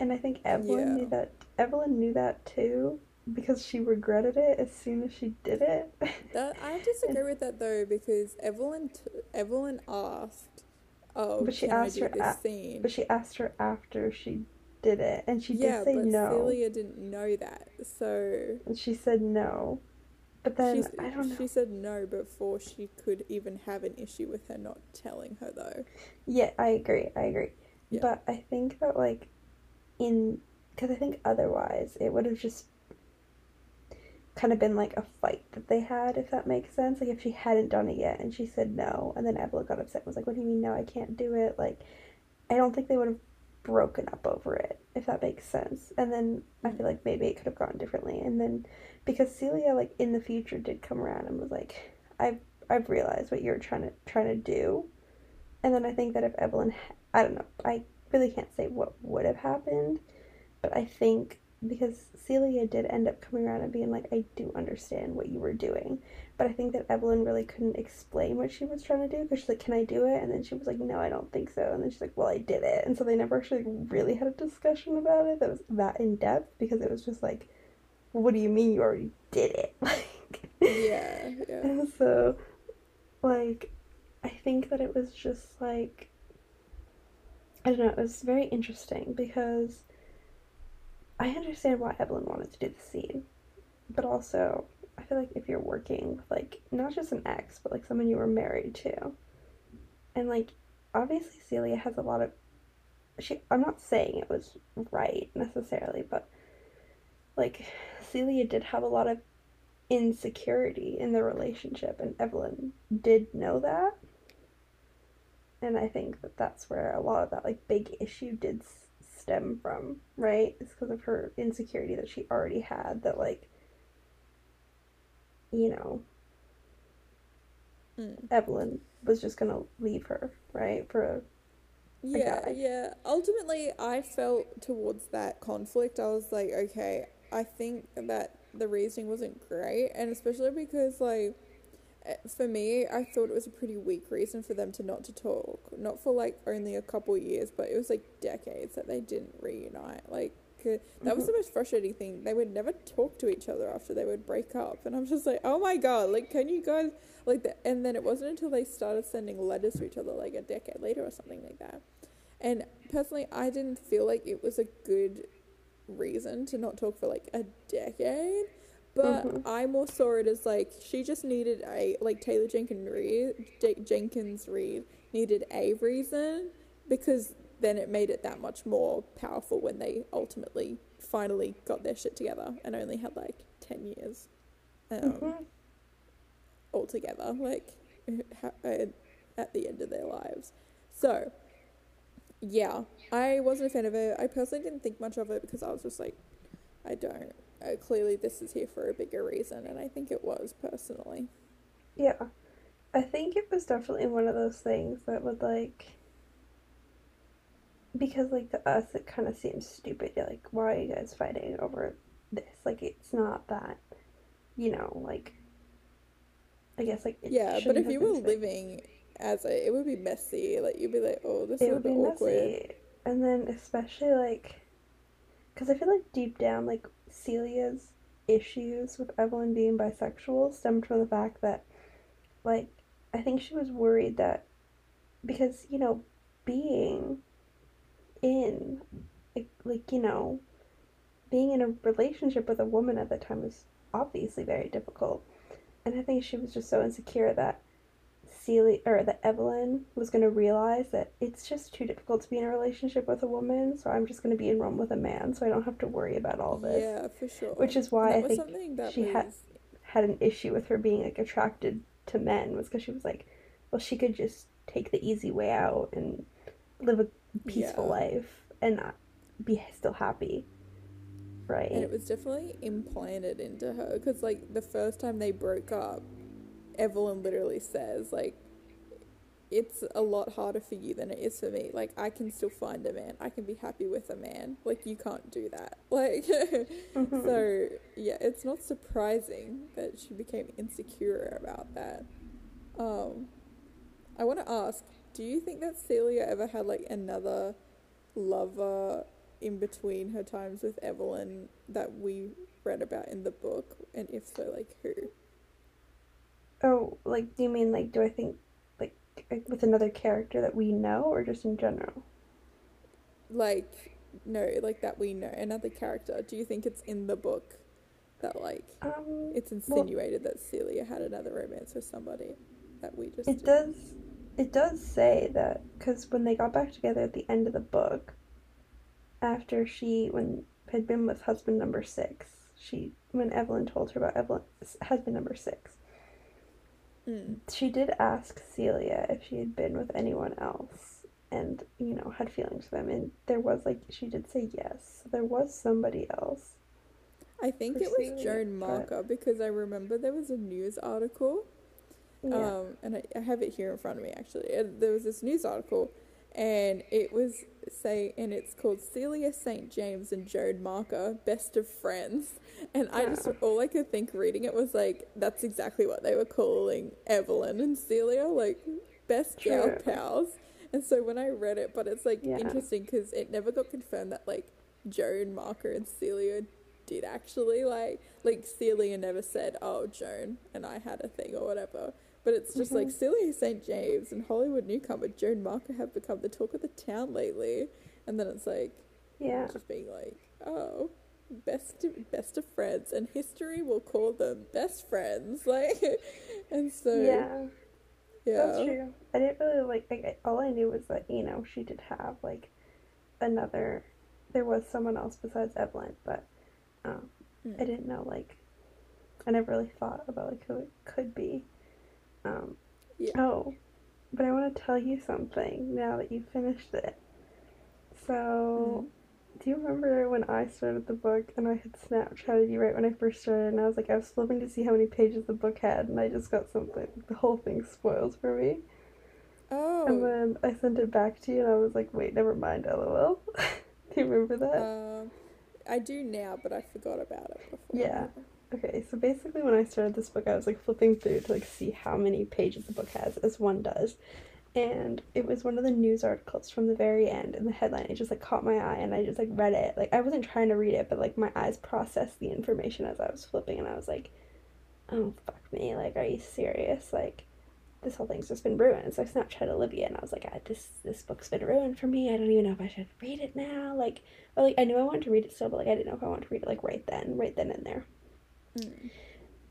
And I think Evelyn Yeah. knew that Evelyn knew that too because she regretted it as soon as she did it. that I disagree with that though because Evelyn t- Evelyn asked, "Oh, But she asked her a- scene?" but she asked her after she did it and she yeah, did say but no. Celia didn't know that, so And she said no. But then she, s- I don't know. she said no before she could even have an issue with her not telling her though. Yeah, I agree. I agree. Yeah. But I think that like in because I think otherwise it would have just kind of been like a fight that they had, if that makes sense. Like if she hadn't done it yet and she said no, and then Evelyn got upset and was like, "What do you mean no? I can't do it." Like I don't think they would have broken up over it, if that makes sense. And then I feel like maybe it could have gone differently. And then because Celia like in the future did come around and was like, "I've I've realized what you're trying to trying to do." And then I think that if Evelyn, I don't know, I really can't say what would have happened, but I think because Celia did end up coming around and being like, I do understand what you were doing, but I think that Evelyn really couldn't explain what she was trying to do because she's like, Can I do it? And then she was like, No, I don't think so. And then she's like, Well, I did it. And so they never actually really had a discussion about it that was that in depth because it was just like, What do you mean you already did it? Like, Yeah, yeah. and so, like, I think that it was just like, I don't know, it was very interesting because I understand why Evelyn wanted to do the scene, but also, I feel like if you're working with, like, not just an ex, but like someone you were married to, and like, obviously, Celia has a lot of. She, I'm not saying it was right necessarily, but like, Celia did have a lot of insecurity in the relationship, and Evelyn did know that. And I think that that's where a lot of that like big issue did s- stem from, right? It's because of her insecurity that she already had. That like, you know, mm. Evelyn was just gonna leave her, right? For a yeah, yeah. Ultimately, I felt towards that conflict, I was like, okay, I think that the reasoning wasn't great, and especially because, like, for me, I thought it was a pretty weak reason for them to not to talk. Not for like only a couple years, but it was like decades that they didn't reunite. Like that mm-hmm. was the most frustrating thing. They would never talk to each other after they would break up, and I'm just like, oh my god, like can you guys like the, And then it wasn't until they started sending letters to each other like a decade later or something like that. And personally, I didn't feel like it was a good reason to not talk for like a decade. But mm-hmm. I more saw it as like she just needed a like Taylor Jenkins Reid J- Jenkins Reid needed a reason because then it made it that much more powerful when they ultimately finally got their shit together and only had like 10 years um, mm-hmm. altogether like at the end of their lives so yeah i wasn't a fan of it i personally didn't think much of it because i was just like i don't uh, clearly this is here for a bigger reason and i think it was personally. Yeah. I think it was definitely one of those things that would like because like to us it kind of seems stupid like why are you guys fighting over this? Like it's not that you know like i guess like yeah but if you were living as a it would be messy like you'd be like oh this it is would be awkward. Messy. and then especially like because i feel like deep down like celia's issues with evelyn being bisexual stemmed from the fact that like i think she was worried that because you know being in like, like you know being in a relationship with a woman at the time was obviously very difficult. And i think she was just so insecure that Celia or that Evelyn was going to realize that it's just too difficult to be in a relationship with a woman, so I'm just going to be in Rome with a man, so I don't have to worry about all this. Yeah, for sure. Which is why I think she had had an issue with her being like attracted to men was because she was like, well, she could just take the easy way out and live a peaceful yeah. life and not be still happy right and it was definitely implanted into her because like the first time they broke up evelyn literally says like it's a lot harder for you than it is for me like i can still find a man i can be happy with a man like you can't do that like mm-hmm. so yeah it's not surprising that she became insecure about that um i want to ask do you think that Celia ever had like another lover in between her times with Evelyn that we read about in the book? And if so, like who? Oh, like do you mean like do I think like with another character that we know or just in general? Like no, like that we know another character. Do you think it's in the book that like um, it's insinuated well, that Celia had another romance with somebody that we just It didn't? does it does say that because when they got back together at the end of the book, after she when had been with husband number six, she when Evelyn told her about Evelyn's husband number six, mm. she did ask Celia if she had been with anyone else and you know had feelings for them, and there was like she did say yes, so there was somebody else. I think it was Celia, Joan Marker but... because I remember there was a news article yeah. Um, and I, I have it here in front of me actually. there was this news article, and it was say, and it's called Celia St. James and Joan Marker, best of friends. And I just all I could think reading it was like that's exactly what they were calling Evelyn and Celia, like best gal pals. And so when I read it, but it's like yeah. interesting because it never got confirmed that like Joan Marker and Celia did actually like like Celia never said, "Oh, Joan and I had a thing" or whatever. But it's just mm-hmm. like Celia St. James and Hollywood newcomer Joan Marker have become the talk of the town lately. And then it's like, yeah, just being like, oh, best of, best of friends, and history will call them best friends. Like, and so yeah, yeah, that's true. I didn't really like. like all I knew was that you know she did have like another. There was someone else besides Evelyn, but um, mm. I didn't know like. I never really thought about like who it could be. Um, yeah. Oh, but I want to tell you something now that you finished it. So, mm. Do you remember when I started the book and I had Snapchatted you right when I first started and I was like I was flipping to see how many pages the book had and I just got something the whole thing spoiled for me. Oh. And then I sent it back to you and I was like, wait, never mind, lol. do you remember that? Um, I do now, but I forgot about it before. Yeah. Okay, so basically when I started this book I was like flipping through to like see how many pages the book has, as one does. And it was one of the news articles from the very end and the headline it just like caught my eye and i just like read it. Like i wasn't trying to read it but like my eyes processed the information as i was flipping and i was like oh fuck me like are you serious? Like this whole thing's just been ruined. So i snapchat olivia and i was like I, this this book's been ruined for me. I don't even know if i should read it now. Like or like i knew i wanted to read it still but like i didn't know if i wanted to read it like right then right then and there Mm.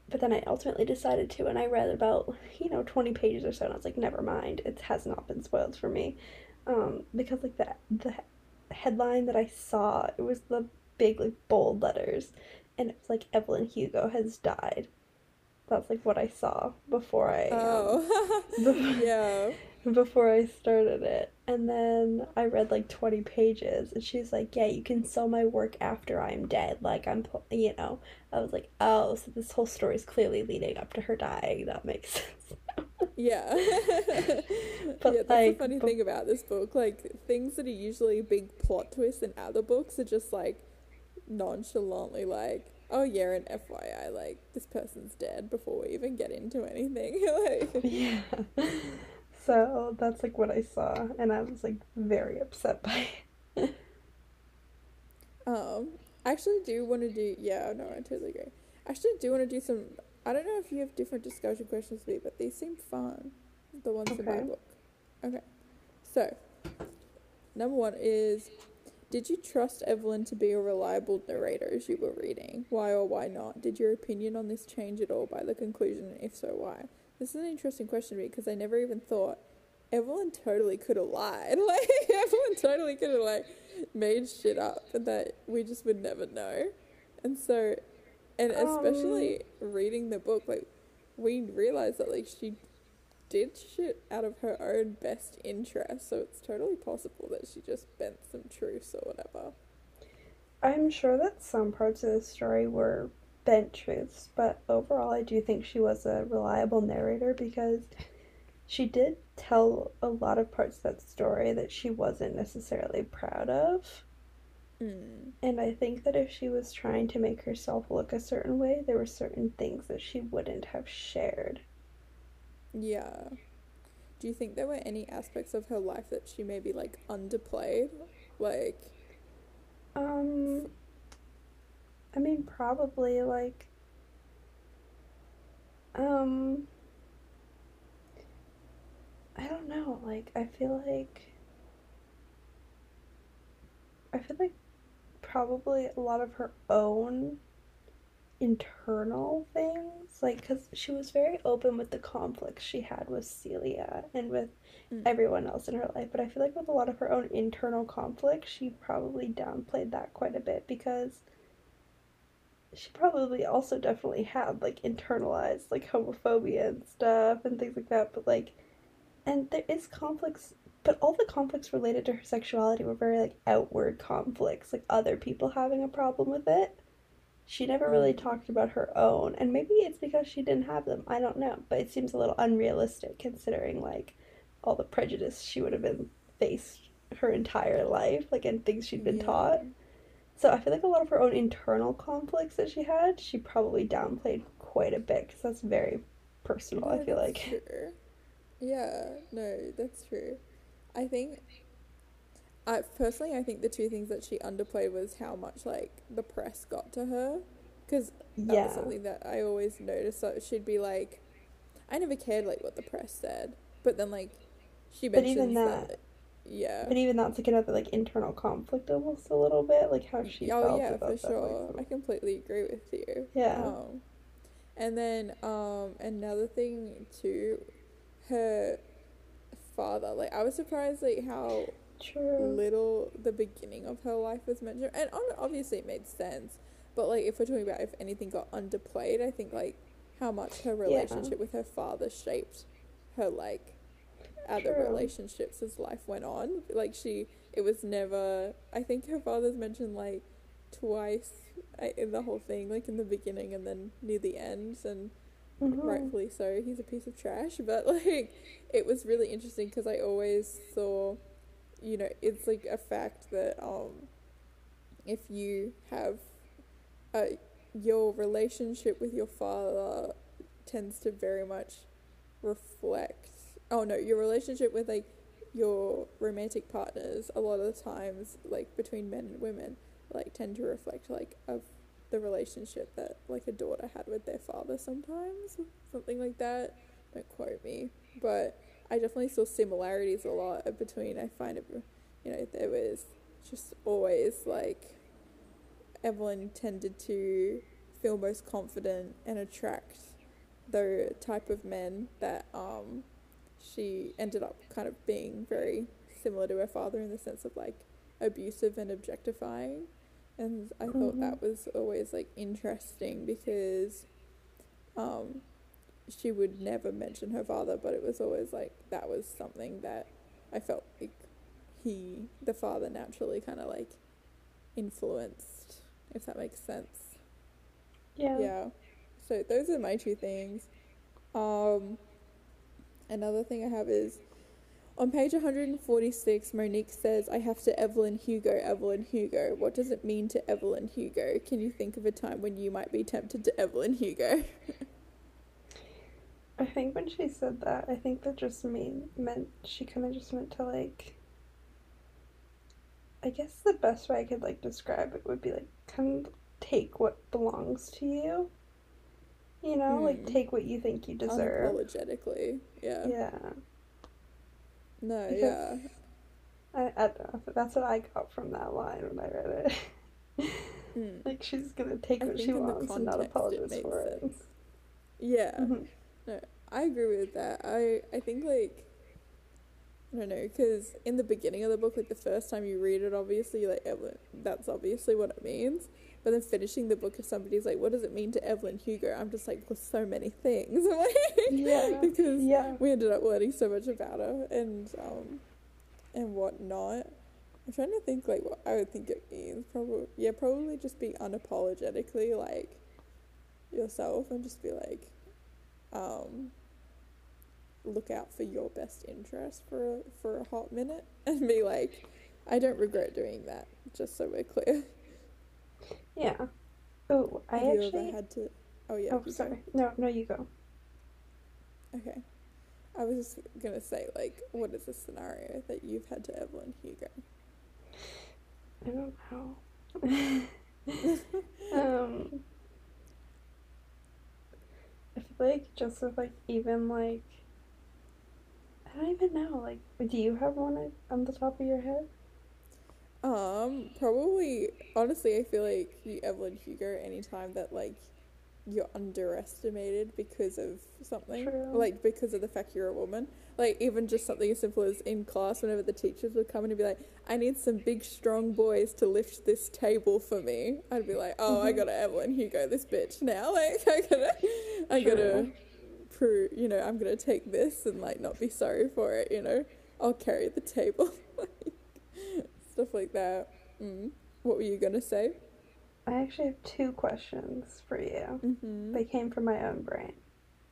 but then I ultimately decided to, and I read about, you know, 20 pages or so, and I was like, never mind, it has not been spoiled for me. Um, because, like, the, the headline that I saw, it was the big, like, bold letters, and it was like, Evelyn Hugo has died. That's, like, what I saw before I. Um, Oh. before, yeah. Before I started it. And then I read like 20 pages, and she's like, Yeah, you can sell my work after I'm dead. Like, I'm, you know, I was like, Oh, so this whole story is clearly leading up to her dying. That makes sense. Yeah. But, yeah, that's like, the funny thing about this book. Like, things that are usually big plot twists in other books are just like nonchalantly like, oh yeah, and FYI, like, this person's dead before we even get into anything. like, yeah. So that's like what I saw, and I was like very upset by it. um, I actually do want to do, yeah, no, I totally agree. I actually do want to do some, I don't know if you have different discussion questions for me, but these seem fun. The ones in my book. Okay. So, number one is Did you trust Evelyn to be a reliable narrator as you were reading? Why or why not? Did your opinion on this change at all by the conclusion, if so, why? This is an interesting question to me because I never even thought Evelyn totally could have lied. Like, Evelyn totally could have, like, made shit up and that we just would never know. And so, and especially um. reading the book, like, we realized that, like, she did shit out of her own best interest, so it's totally possible that she just bent some truths or whatever. I'm sure that some parts of the story were bent truths, but overall, I do think she was a reliable narrator because she did tell a lot of parts of that story that she wasn't necessarily proud of. Mm. And I think that if she was trying to make herself look a certain way, there were certain things that she wouldn't have shared. Yeah. Do you think there were any aspects of her life that she maybe like underplayed? Like, Um, I mean, probably like, um, I don't know. Like, I feel like, I feel like probably a lot of her own internal things, like, because she was very open with the conflicts she had with Celia and with mm. everyone else in her life. But I feel like with a lot of her own internal conflicts she probably downplayed that quite a bit because she probably also definitely had like internalized like homophobia and stuff and things like that. But like, and there is conflicts, but all the conflicts related to her sexuality were very like outward conflicts, like other people having a problem with it. She never really Mm. talked about her own, and maybe it's because she didn't have them. I don't know, but it seems a little unrealistic considering like all the prejudice she would have been faced her entire life, like and things she'd been Yeah. taught. So I feel like a lot of her own internal conflicts that she had, she probably downplayed quite a bit because that's very personal. I feel like. True. Yeah, no, that's true. I think, I personally, I think the two things that she underplayed was how much like the press got to her, because that was something that I always noticed. So she'd be like, I never cared like what the press said, but then like she mentions that, that- yeah. but even that's like another like internal conflict almost a little bit, like how she oh felt yeah, about for that. sure. Like, I completely agree with you. Yeah. Um, and then um, another thing too, her father. Like I was surprised like how true. little the beginning of her life was mentioned, and on- obviously it made sense. But like if we're talking about if anything got underplayed, I think like how much her relationship with her father shaped her like other True. relationships as life went on. Like she, it was never. I think her father's mentioned like twice uh, in the whole thing, like in the beginning and then near the end, and Mhm. rightfully so. He's a piece of trash, but like it was really interesting because I always saw, you know, it's like a fact that um, if you have, uh, your relationship with your father tends to very much reflect. Oh no, your relationship with like your romantic partners a lot of the times like between men and women like tend to reflect like of the relationship that like a daughter had with their father sometimes something like that. Don't quote me. But i definitely saw similarities a lot between i find it you know there was just always like evelyn tended to feel most confident and attract the type of men that um she ended up kind of being very similar to her father in the sense of like abusive and objectifying and I thought Mhm. that was always like interesting because um she would never mention her father but it was always like that was something that I felt like he the father naturally kind of like influenced if that makes sense Yeah. yeah. So those are my two things. Um, another thing I have is on page 146, Monique says, I have to Evelyn Hugo, Evelyn Hugo. What does it mean to Evelyn Hugo? Can you think of a time when you might be tempted to Evelyn Hugo? I think when she said that, I think that just mean meant she kind of just meant to like. I guess the best way I could like describe it would be like kind of take what belongs to you. You know, like Hmm. take what you think you deserve. Unapologetically. Yeah. Yeah, No, Because- yeah. I, I don't know. That's what I got from that line when I read it. Mm. like she's gonna take I what she think in the wants and not it apologize made for it. sense. Yeah. Mhm. I agree with that. I I think like I don't know because in the beginning of the book, like the first time you read it, obviously like Evelyn, that's obviously what it means. But then finishing the book, if somebody's like, "What does it mean to Evelyn Hugo?" I'm just like, "Well, so many things." like, Yeah. because Yeah. we ended up learning so much about her and um and whatnot. I'm trying to think like what I would think it means. Probably yeah, probably just be unapologetically like yourself and just be like, um, look out for your best interest for a, for a hot minute and be like, I don't regret doing that. Just so we're clear. Yeah. Oh, I Have you actually. ever had to? Oh yeah. oh, you go. sorry. No, no, you go. Okay. I was just gonna say, like, what is a scenario that you've had to Evelyn Hugo? I don't know. um, I feel like just with like even like I don't even know. Like, do you have one on the top of your head? Um, probably. Honestly, I feel like you Evelyn Hugo anytime that like you're underestimated because of something, True. like because of the fact you're a woman. Like even just something as simple as in class, whenever the teachers would come in and be like, "I need some big, strong boys to lift this table for me," I'd be like, "Oh, I Mhm. gotta Evelyn Hugo this bitch now. Like I gotta, I gotta." Prove, you know, I'm gonna take this and like not be sorry for it, you know. I'll carry the table, like, stuff like that. Mm. What were you gonna say? I actually have two questions for you. Mm-hmm. They came from my own brain.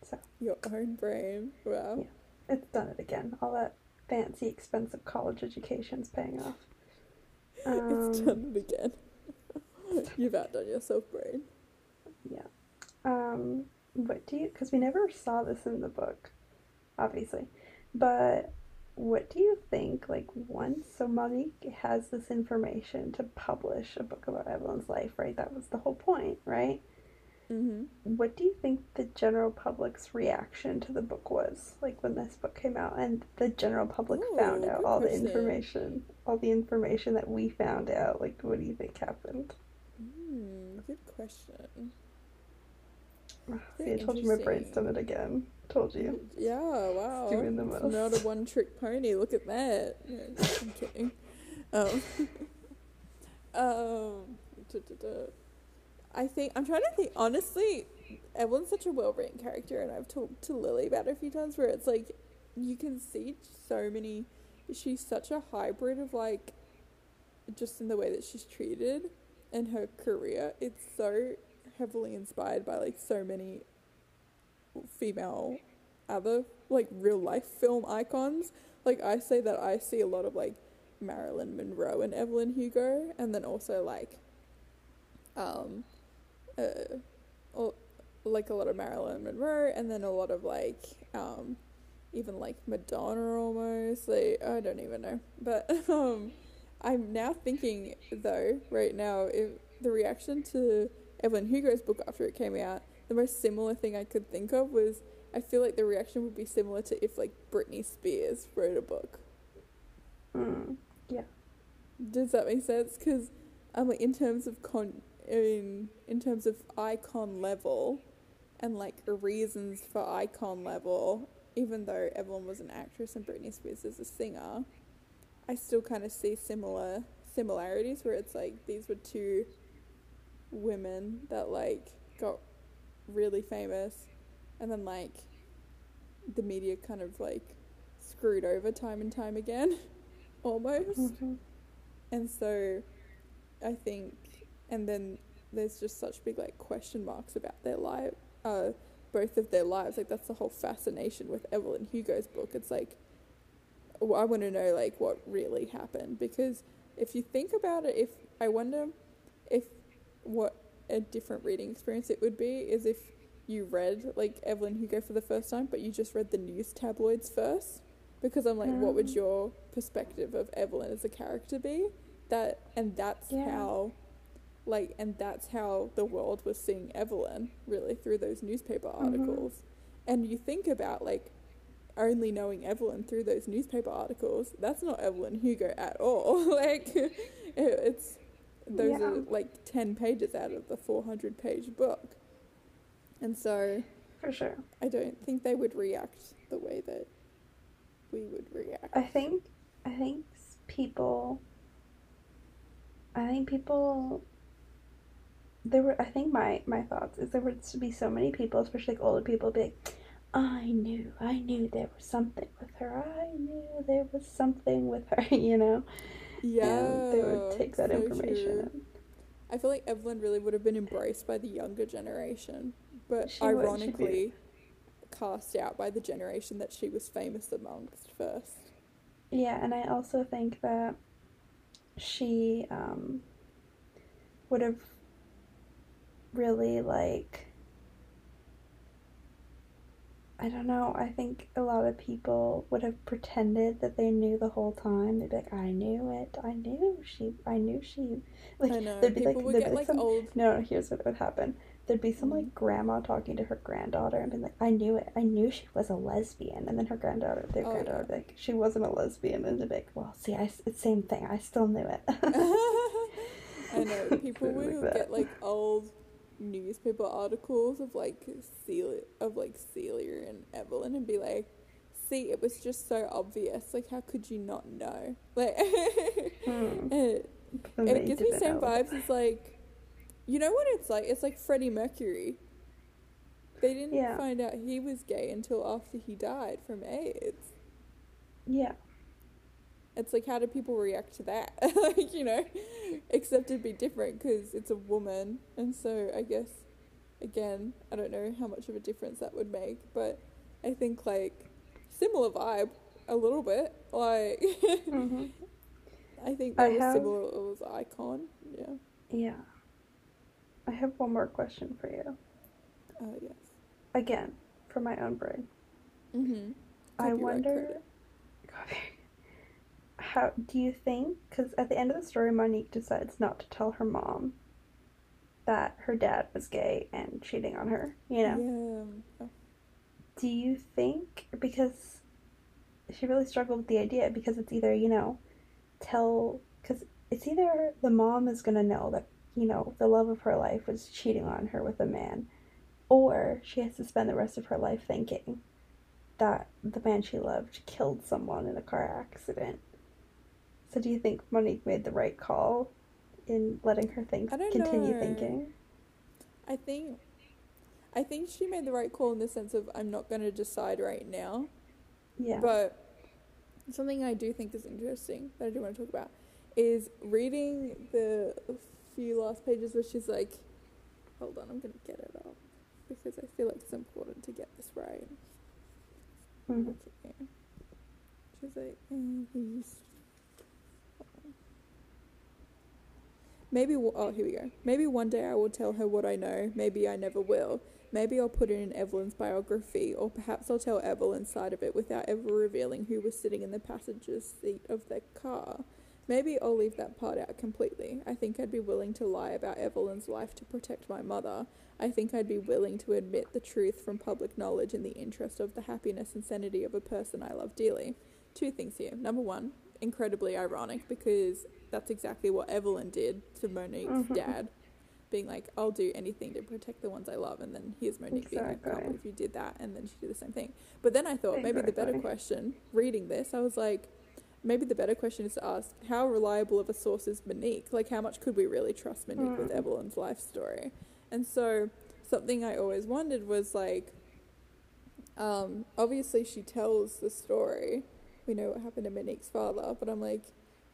So Your own brain. Wow. Yeah. It's done it again. All that fancy, expensive college education's paying off. it's Um, done it again. You've outdone yourself, brain. Yeah. Um, what do you? Because we never saw this in the book, obviously. But what do you think? Like once, so Monique has this information to publish a book about Evelyn's life, right? That was the whole point, right? Mm-hmm. What do you think the general public's reaction to the book was? Like when this book came out and the general public found out all the information, all the information that we found out. Like, what do you think happened? Mm, good question. See, I told you my brain's done it again. Told you. Yeah, wow. doing the most. Not a one trick pony. Look at that. No, I'm kidding. Um, um, duh, duh, duh. I think I'm trying to think. Honestly, Evelyn's such a well written character, and I've talked to Lily about it a few times. Where it's like, you can see so many. She's such a hybrid of like, just in the way that she's treated and her career. It's so heavily inspired by like so many female other like real life film icons. Like I say that I see a lot of like Marilyn Monroe and Evelyn Hugo, and then also like, um, uh, like a lot of Marilyn Monroe, and then a lot of like, um, even like Madonna almost. Like I don't even know, but um, I'm now thinking though right now if the reaction to Evelyn Hugo's book after it came out, the most similar thing I could think of was I feel like the reaction would be similar to if like Britney Spears wrote a book. Mm, yeah. Does that make sense? Because um, like in terms of con, in in terms of icon level, and like reasons for icon level, even though Evelyn was an actress and Britney Spears is a singer, I still kind of see similar similarities where it's like these were two women that like got really famous. And then like the media kind of like screwed over time and time again almost. Mm-hmm. and so i think and then there's just such big like question marks about their life uh both of their lives. Like that's the whole fascination with evelyn hugo's book. It's like i want to know like what really happened. Because if you think about it if i wonder if what a different reading experience it would be is if you read like Evelyn Hugo for the first time, but you just read the news tabloids first. Because I'm like, um, what would mm. your perspective of Evelyn as a character be? That and that's yeah. how like and that's how the world was seeing Evelyn, really, through those newspaper mm-hmm. articles. Mm-hmm. And you think about like only knowing Evelyn through those newspaper articles, that's not Evelyn Hugo at all. like it's those yeah. are like 10 pages out of the 400 page book. And so, for sure, I don't think they would react the way that we would react. I think, I think people, I think people. There were, I think my my thoughts is there would be so many people, especially like older people, be like, I knew, I knew there was something with her. I knew there was something with her. You know. Yeah. And they would take that so information. True. I feel like Evelyn really would have been embraced by the younger generation but she ironically cast out by the generation that she was famous amongst first. Yeah, and I also think that she um, would have really like I don't know. I think a lot of people would have pretended that they knew the whole time. They'd be like, "I knew it. I knew she. I knew she." Like, I know. There'd be people like, would get like, some, old. No, here's what would happen there'd be some like mm. grandma talking to her granddaughter and being like, I knew it. I knew she was a lesbian. And then her granddaughter, their oh, granddaughter, yeah. like, she wasn't a lesbian. And they'd be like, well, see, I, it's same thing. I still knew it. I know. People would like get like old newspaper articles of like Celia, of like Celia and Evelyn and be like, see, it was just so obvious. Like, how could you not know? Like, hmm. it, it gives me same vibes as like you know what it's like? It's like Freddie Mercury. They didn't yeah. find out he was gay until after he died from AIDS. Yeah. It's like, how do people react to that? like, you know, except it'd be different because it's a woman. And so I guess, again, I don't know how much of a difference that would make, but I think, like, similar vibe a little bit. Like, mm-hmm. I think that I was have... similar. It was Icon. Yeah. Yeah. I have one more question for you. Uh, yes. Again, for my own brain. Mm-hmm. I wonder. How do you think? Because at the end of the story, Monique decides not to tell her mom that her dad was gay and cheating on her. You know. Yeah. Do you think because she really struggled with the idea because it's either you know tell because it's either the mom is gonna know that you know, the love of her life was cheating on her with a man, or she has to spend the rest of her life thinking that the man she loved killed someone in a car accident. So do you think Monique made the right call in letting her think continue know. thinking? I think I think she made the right call in the sense of I'm not going to decide right now. Yeah. But something I do think is interesting that I do want to talk about is reading the few last pages where she's like, hold on, I'm going to get it up because I feel like it's important to get this right. Mhm. Okay. She's like, "And Maybe, oh, here we go. Maybe one day I will tell her what I know. Maybe I never will. Maybe I'll put it in Evelyn's biography, or perhaps I'll tell Evelyn's side of it without ever revealing who was sitting in the passenger seat of their car. Maybe I'll leave that part out completely. I think I'd be willing to lie about Evelyn's life to protect my mother. I think I'd be willing to admit the truth from public knowledge in the interest of the happiness and sanity of a person I love dearly. Two things here. Number one, incredibly ironic because that's exactly what Evelyn did to Monique's Mhm. dad, being like, "I'll do anything to protect the ones I love," and then here's Monique being like, "I can't you did that," and then she did the same thing. But then I thought maybe the better question, reading this, I was like, maybe the better question is to ask, how reliable of a source is Monique? Like, how much could we really trust Monique with Mm. Evelyn's life story? And so something I always wondered was like, um, obviously she tells the story. We know what happened to Monique's father, but I'm like,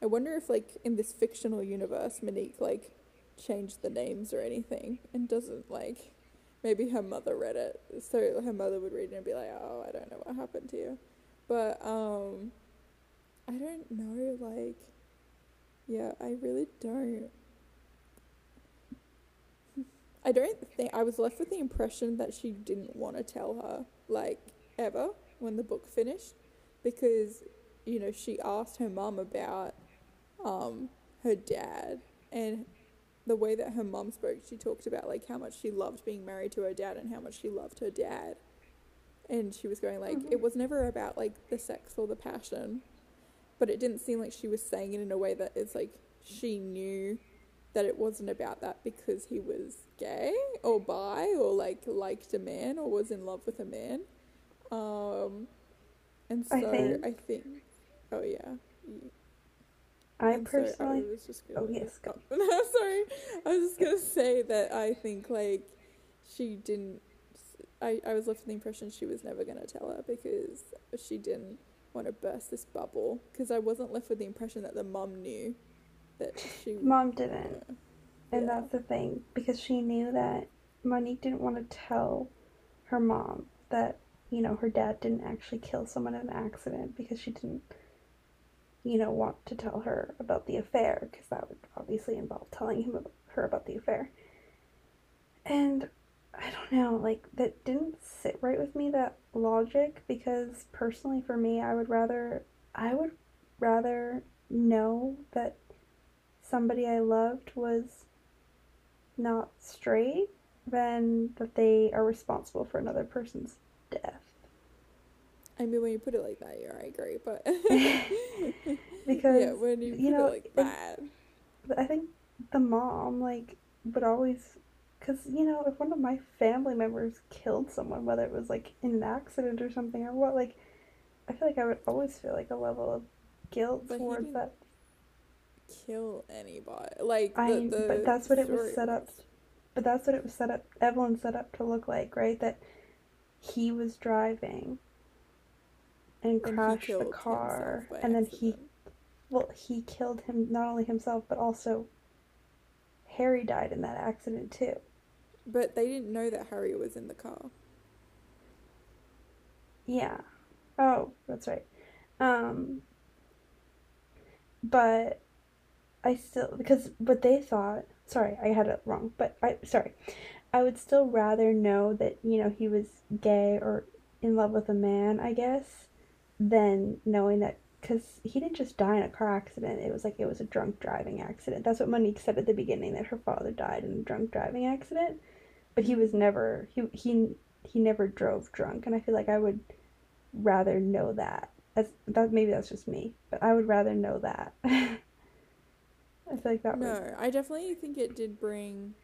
I wonder if like in this fictional universe, Monique like changed the names or anything and doesn't like maybe her mother read it, so her mother would read it and be like, oh, I don't know what happened to you, but um, I don't know, like, yeah, I really don't. I don't think I was left with the impression that she didn't want to tell her, like, ever when the book finished, because, you know, she asked her mum about um, her dad, and the way that her mum spoke, she talked about, like, how much she loved being married to her dad and how much she loved her dad. And she was going, like, Mhm. it was never about, like, the sex or the passion, but it didn't seem like she was saying it in a way that it's like she knew that it wasn't about that because he was gay or bi or like liked a man or was in love with a man. Um, and so I think- I think, oh yeah. I so personally. I was just oh gonna, yes, go. no, sorry. I was just gonna say that I think like she didn't. I, I was left with the impression she was never gonna tell her because she didn't want to burst this bubble. Because I wasn't left with the impression that the mum knew that she. Mom didn't. And Yeah. that's the thing, because she knew that Monique didn't want to tell her mom that, you know, her dad didn't actually kill someone in an accident because she didn't, you know, want to tell her about the affair, because that would obviously involve telling him about, her about the affair. And I don't know, like, that didn't sit right with me, that logic, because personally for me, I would rather, I would rather know that somebody I loved was not straight than that they are responsible for another person's death. I mean, when you put it like that, yeah, I agree. But Because, yeah, when you, you put know, it like that, I think the mom, like, would always. Because, you know, if one of my family members killed someone, whether it was, like, in an accident or something or what, like, I feel like I would always feel, like, a level of guilt But towards that. kill anybody. Like I, the, the but that's what it was set up. But that's what it was set up. Evelyn set up to look like, right? That he was driving and And crashed the car, and then he, well, he killed him not only himself but also Harry died in that accident too. But they didn't know that Harry was in the car. Yeah. Oh, that's right. Um. But I still because what they thought. Sorry, I had it wrong. But I sorry. I would still rather know that you know he was gay or in love with a man. I guess than knowing that because he didn't just die in a car accident. It was like it was a drunk driving accident. That's what Monique said at the beginning that her father died in a drunk driving accident. But he was never he he he never drove drunk, and I feel like I would rather know that. As that maybe that's just me, but I would rather know that. I feel like that. No, I definitely think it did bring.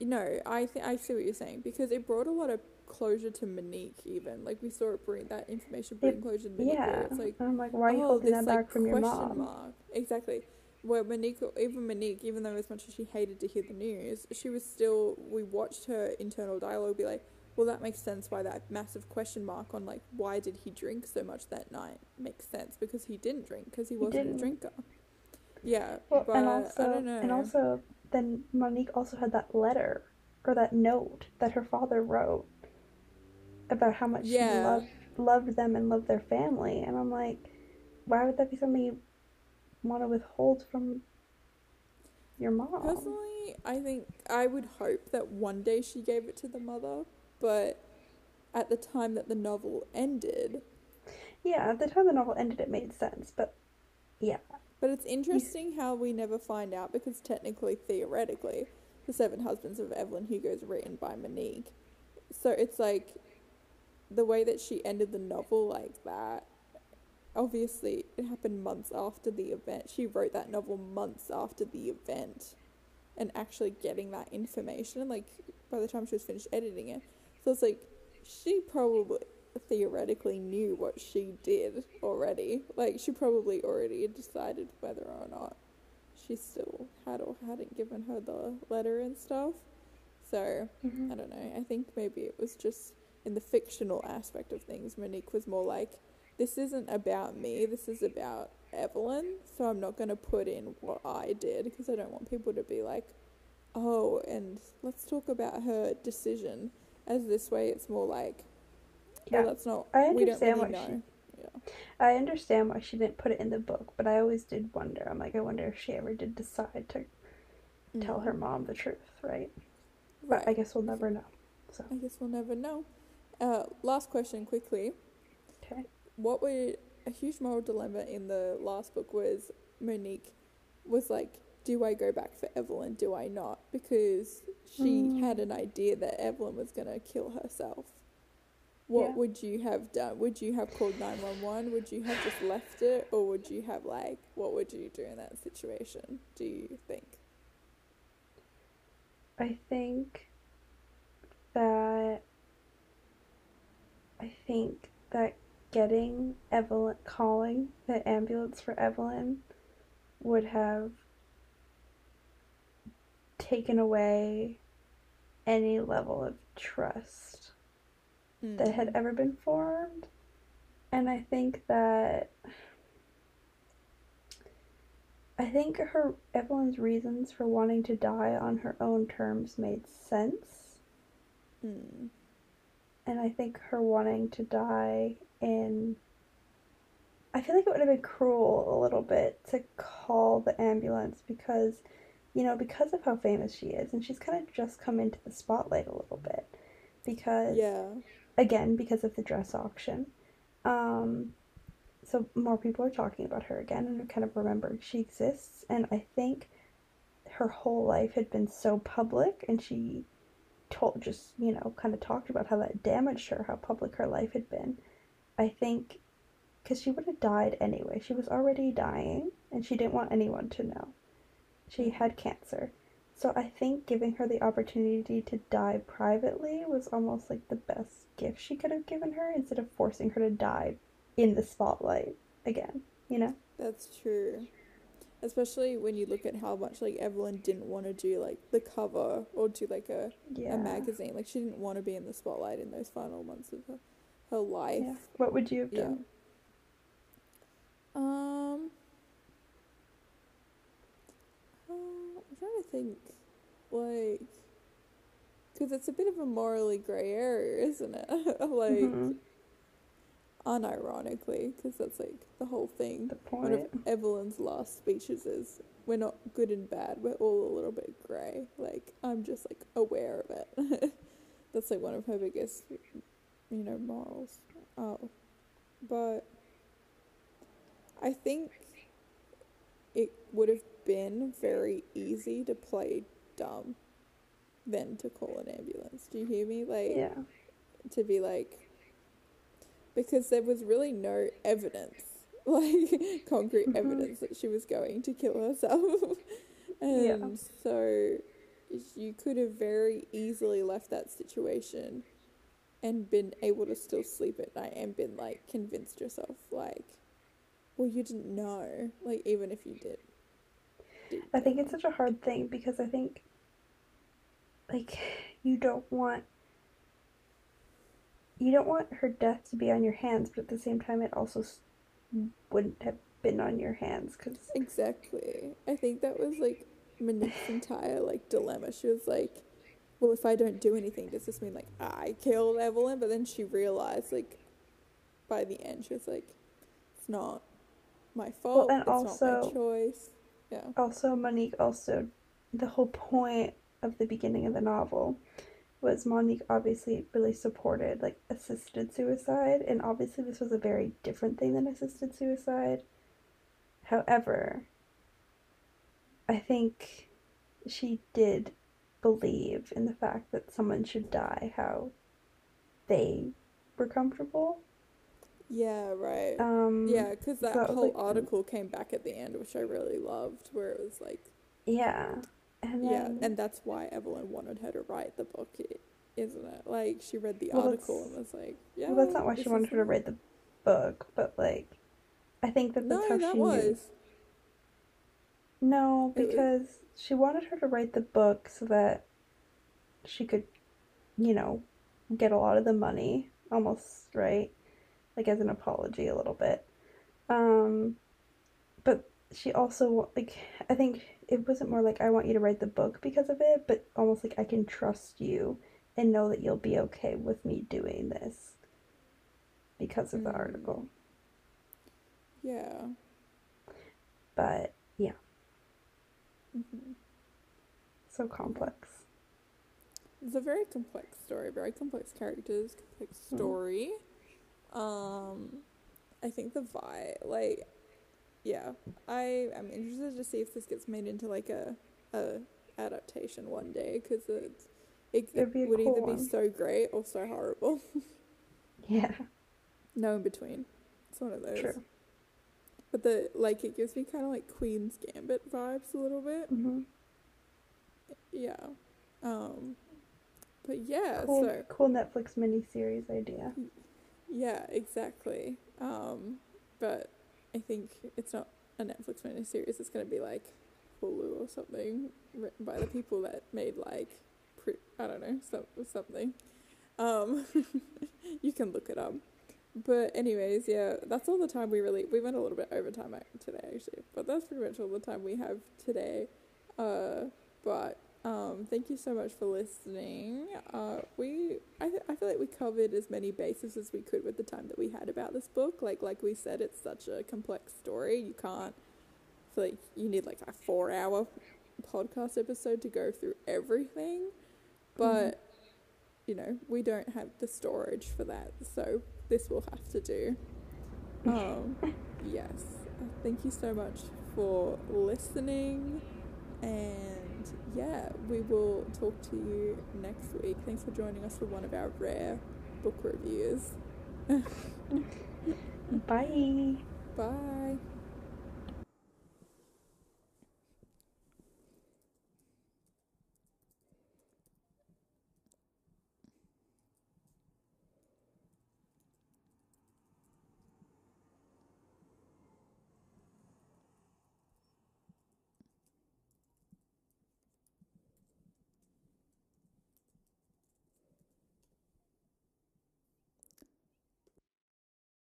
No, I th- I see what you're saying because it brought a lot of closure to Monique. Even like we saw it bring that information bring It- closure to Monique. Yeah, It's like I'm like, why are you oh, this that like back from your question mom? mark. Exactly. Where Monique, even Monique, even though as much as she hated to hear the news, she was still. We watched her internal dialogue be like, well, that makes sense why that massive question mark on like why did he drink so much that night makes sense because he didn't drink because he, He wasn't a drinker. Yeah, Well, but and also, I don't know. and also, then Monique also had that letter or that note that her father wrote about how much she Yeah. loved loved them and loved their family, and I'm like, why would that be something you want to withhold from your mom? Personally, I think I would hope that one day she gave it to the mother, but at the time that the novel ended, Yeah, at the time the novel ended, it made sense, but yeah, but it's interesting how we never find out because technically, theoretically, The Seven Husbands of Evelyn Hugo is written by Monique. So it's like the way that she ended the novel like that. Obviously, it happened months after the event. She wrote that novel months after the event and actually getting that information, like by the time she was finished editing it. So it's like she probably theoretically knew what she did already. Like she probably already had decided whether or not she still had or hadn't given her the letter and stuff. So Mhm. I don't know. I think maybe it was just in the fictional aspect of things. Monique was more like, "This isn't about me. This is about Evelyn. So I'm not going to put in what I did because I don't want people to be like, oh, and let's talk about her decision." As this way, it's more like, Yeah. well, that's not. I we don't understand really what she- know. Yeah. I understand why she didn't put it in the book, but I always did wonder. I'm like, I wonder if she ever did decide to tell her Mm. mom the truth, right? Right. But I guess we'll never know. So I guess we'll never know. Uh, last question, quickly. okay. what were a huge moral dilemma in the last book was Monique was like, do I go back for Evelyn? Do I not? Because she Mm. had an idea that Evelyn was gonna kill herself. What Yeah. would you have done? Would you have called nine one one? Would you have just left it, or would you have like, what would you do in that situation? Do you think? I think that I think that getting Evelyn calling the ambulance for Evelyn would have taken away any level of trust that had Mm. ever been formed. And I think that I think her Evelyn's reasons for wanting to die on her own terms made sense. Mm. And I think her wanting to die in I feel like it would have been cruel a little bit to call the ambulance because you know, because of how famous she is and she's kind of just come into the spotlight a little bit because Yeah. again because of the dress auction. Um, so more people are talking about her again and kind of remembering she exists. And I think her whole life had been so public, and she told just you know kind of talked about how that damaged her, how public her life had been. I think because she would have died anyway. She was already dying, and she didn't want anyone to know. She had cancer. So I think giving her the opportunity to die privately was almost like the best gift she could have given her instead of forcing her to die in the spotlight again, you know? That's true. Especially when you look at how much like Evelyn didn't want to do like the cover or do like a, Yeah. a magazine. Like she didn't want to be in the spotlight in those final months of her, her life. Yeah. What would you have Yeah. done? Um, uh, I'm trying to think, like, because it's a bit of a morally grey area, isn't it? like, Mhm. Unironically, because that's like the whole thing. The One of. Evelyn's last speeches is, "We're not good and bad. We're all a little bit grey. Like I'm just like aware of it." that's like one of her biggest, you know, morals. Oh, but I think it would have been very easy to play dumb than to call an ambulance. Do you hear me? Like Yeah. to be like because there was really no evidence like concrete Mhm. evidence that she was going to kill herself and Yeah. so you could have very easily left that situation and been able to still sleep at night and been like convinced yourself like well you didn't know like even if you did deep I think it's such a hard thing because I think, like, you don't want you don't want her death to be on your hands, but at the same time, it also wouldn't have been on your hands because Exactly. I think that was like Monique's entire like dilemma. She was like, "Well, if I don't do anything, does this mean like I killed Evelyn?" But then she realized like by the end, she was like, "It's not my fault. and it's not also- my choice." Yeah. also Monique also the whole point of the beginning of the novel was Monique obviously really supported like assisted suicide and obviously this was a very different thing than assisted suicide. However, I think she did believe in the fact that someone should die how they were comfortable. Yeah. Right. Um yeah, because that that whole like, article came back at the end, which I really loved, where it was like, yeah. And yeah, and that's why Evelyn wanted her to write the book, isn't it? Like she read the Well, article and was like, yeah. Well, that's not why she wanted her to it. write the book, but like, I think that that's No, how that she knew. was. No, It was- because she wanted her to write the book so that she could, you know, get a lot of the money, almost right, like as an apology a little bit. Um, but she also like I think it wasn't more like I want you to write the book because of it, but almost like I can trust you and know that you'll be okay with me doing this because of the Mm. article. Yeah. But yeah, hmm so complex. It's a very complex story, very complex characters, complex Mm. story. Um, I think the vibe, like, yeah, I am interested to see if this gets made into like a a adaptation one day because it it, It'd be a would cool either one. be so great or so horrible. Yeah, no in between. It's one of those. true. But the like it gives me kind of like Queen's Gambit vibes a little bit. hmm Yeah. Um. But yeah, Cool, so cool Netflix miniseries idea. Yeah, exactly. Um, but I think it's not a Netflix miniseries. It's going to be like Hulu or something, written by the people that made like, pre- I don't know, some, something. Um, you can look it up. But anyways, yeah, that's all the time we really we went a little bit over time today actually, but that's pretty much all the time we have today. Uh, but um, thank you so much for listening. Uh, we I th- I feel like we covered as many bases as we could with the time that we had about this book. Like like we said, it's such a complex story. You can't like you need like a four hour podcast episode to go through everything, but you know we don't have the storage for that, so this will have to do. Um, yes. Thank you so much for listening. And yeah, we will talk to you next week. Thanks for joining us for one of our rare book reviews. Bye. Bye.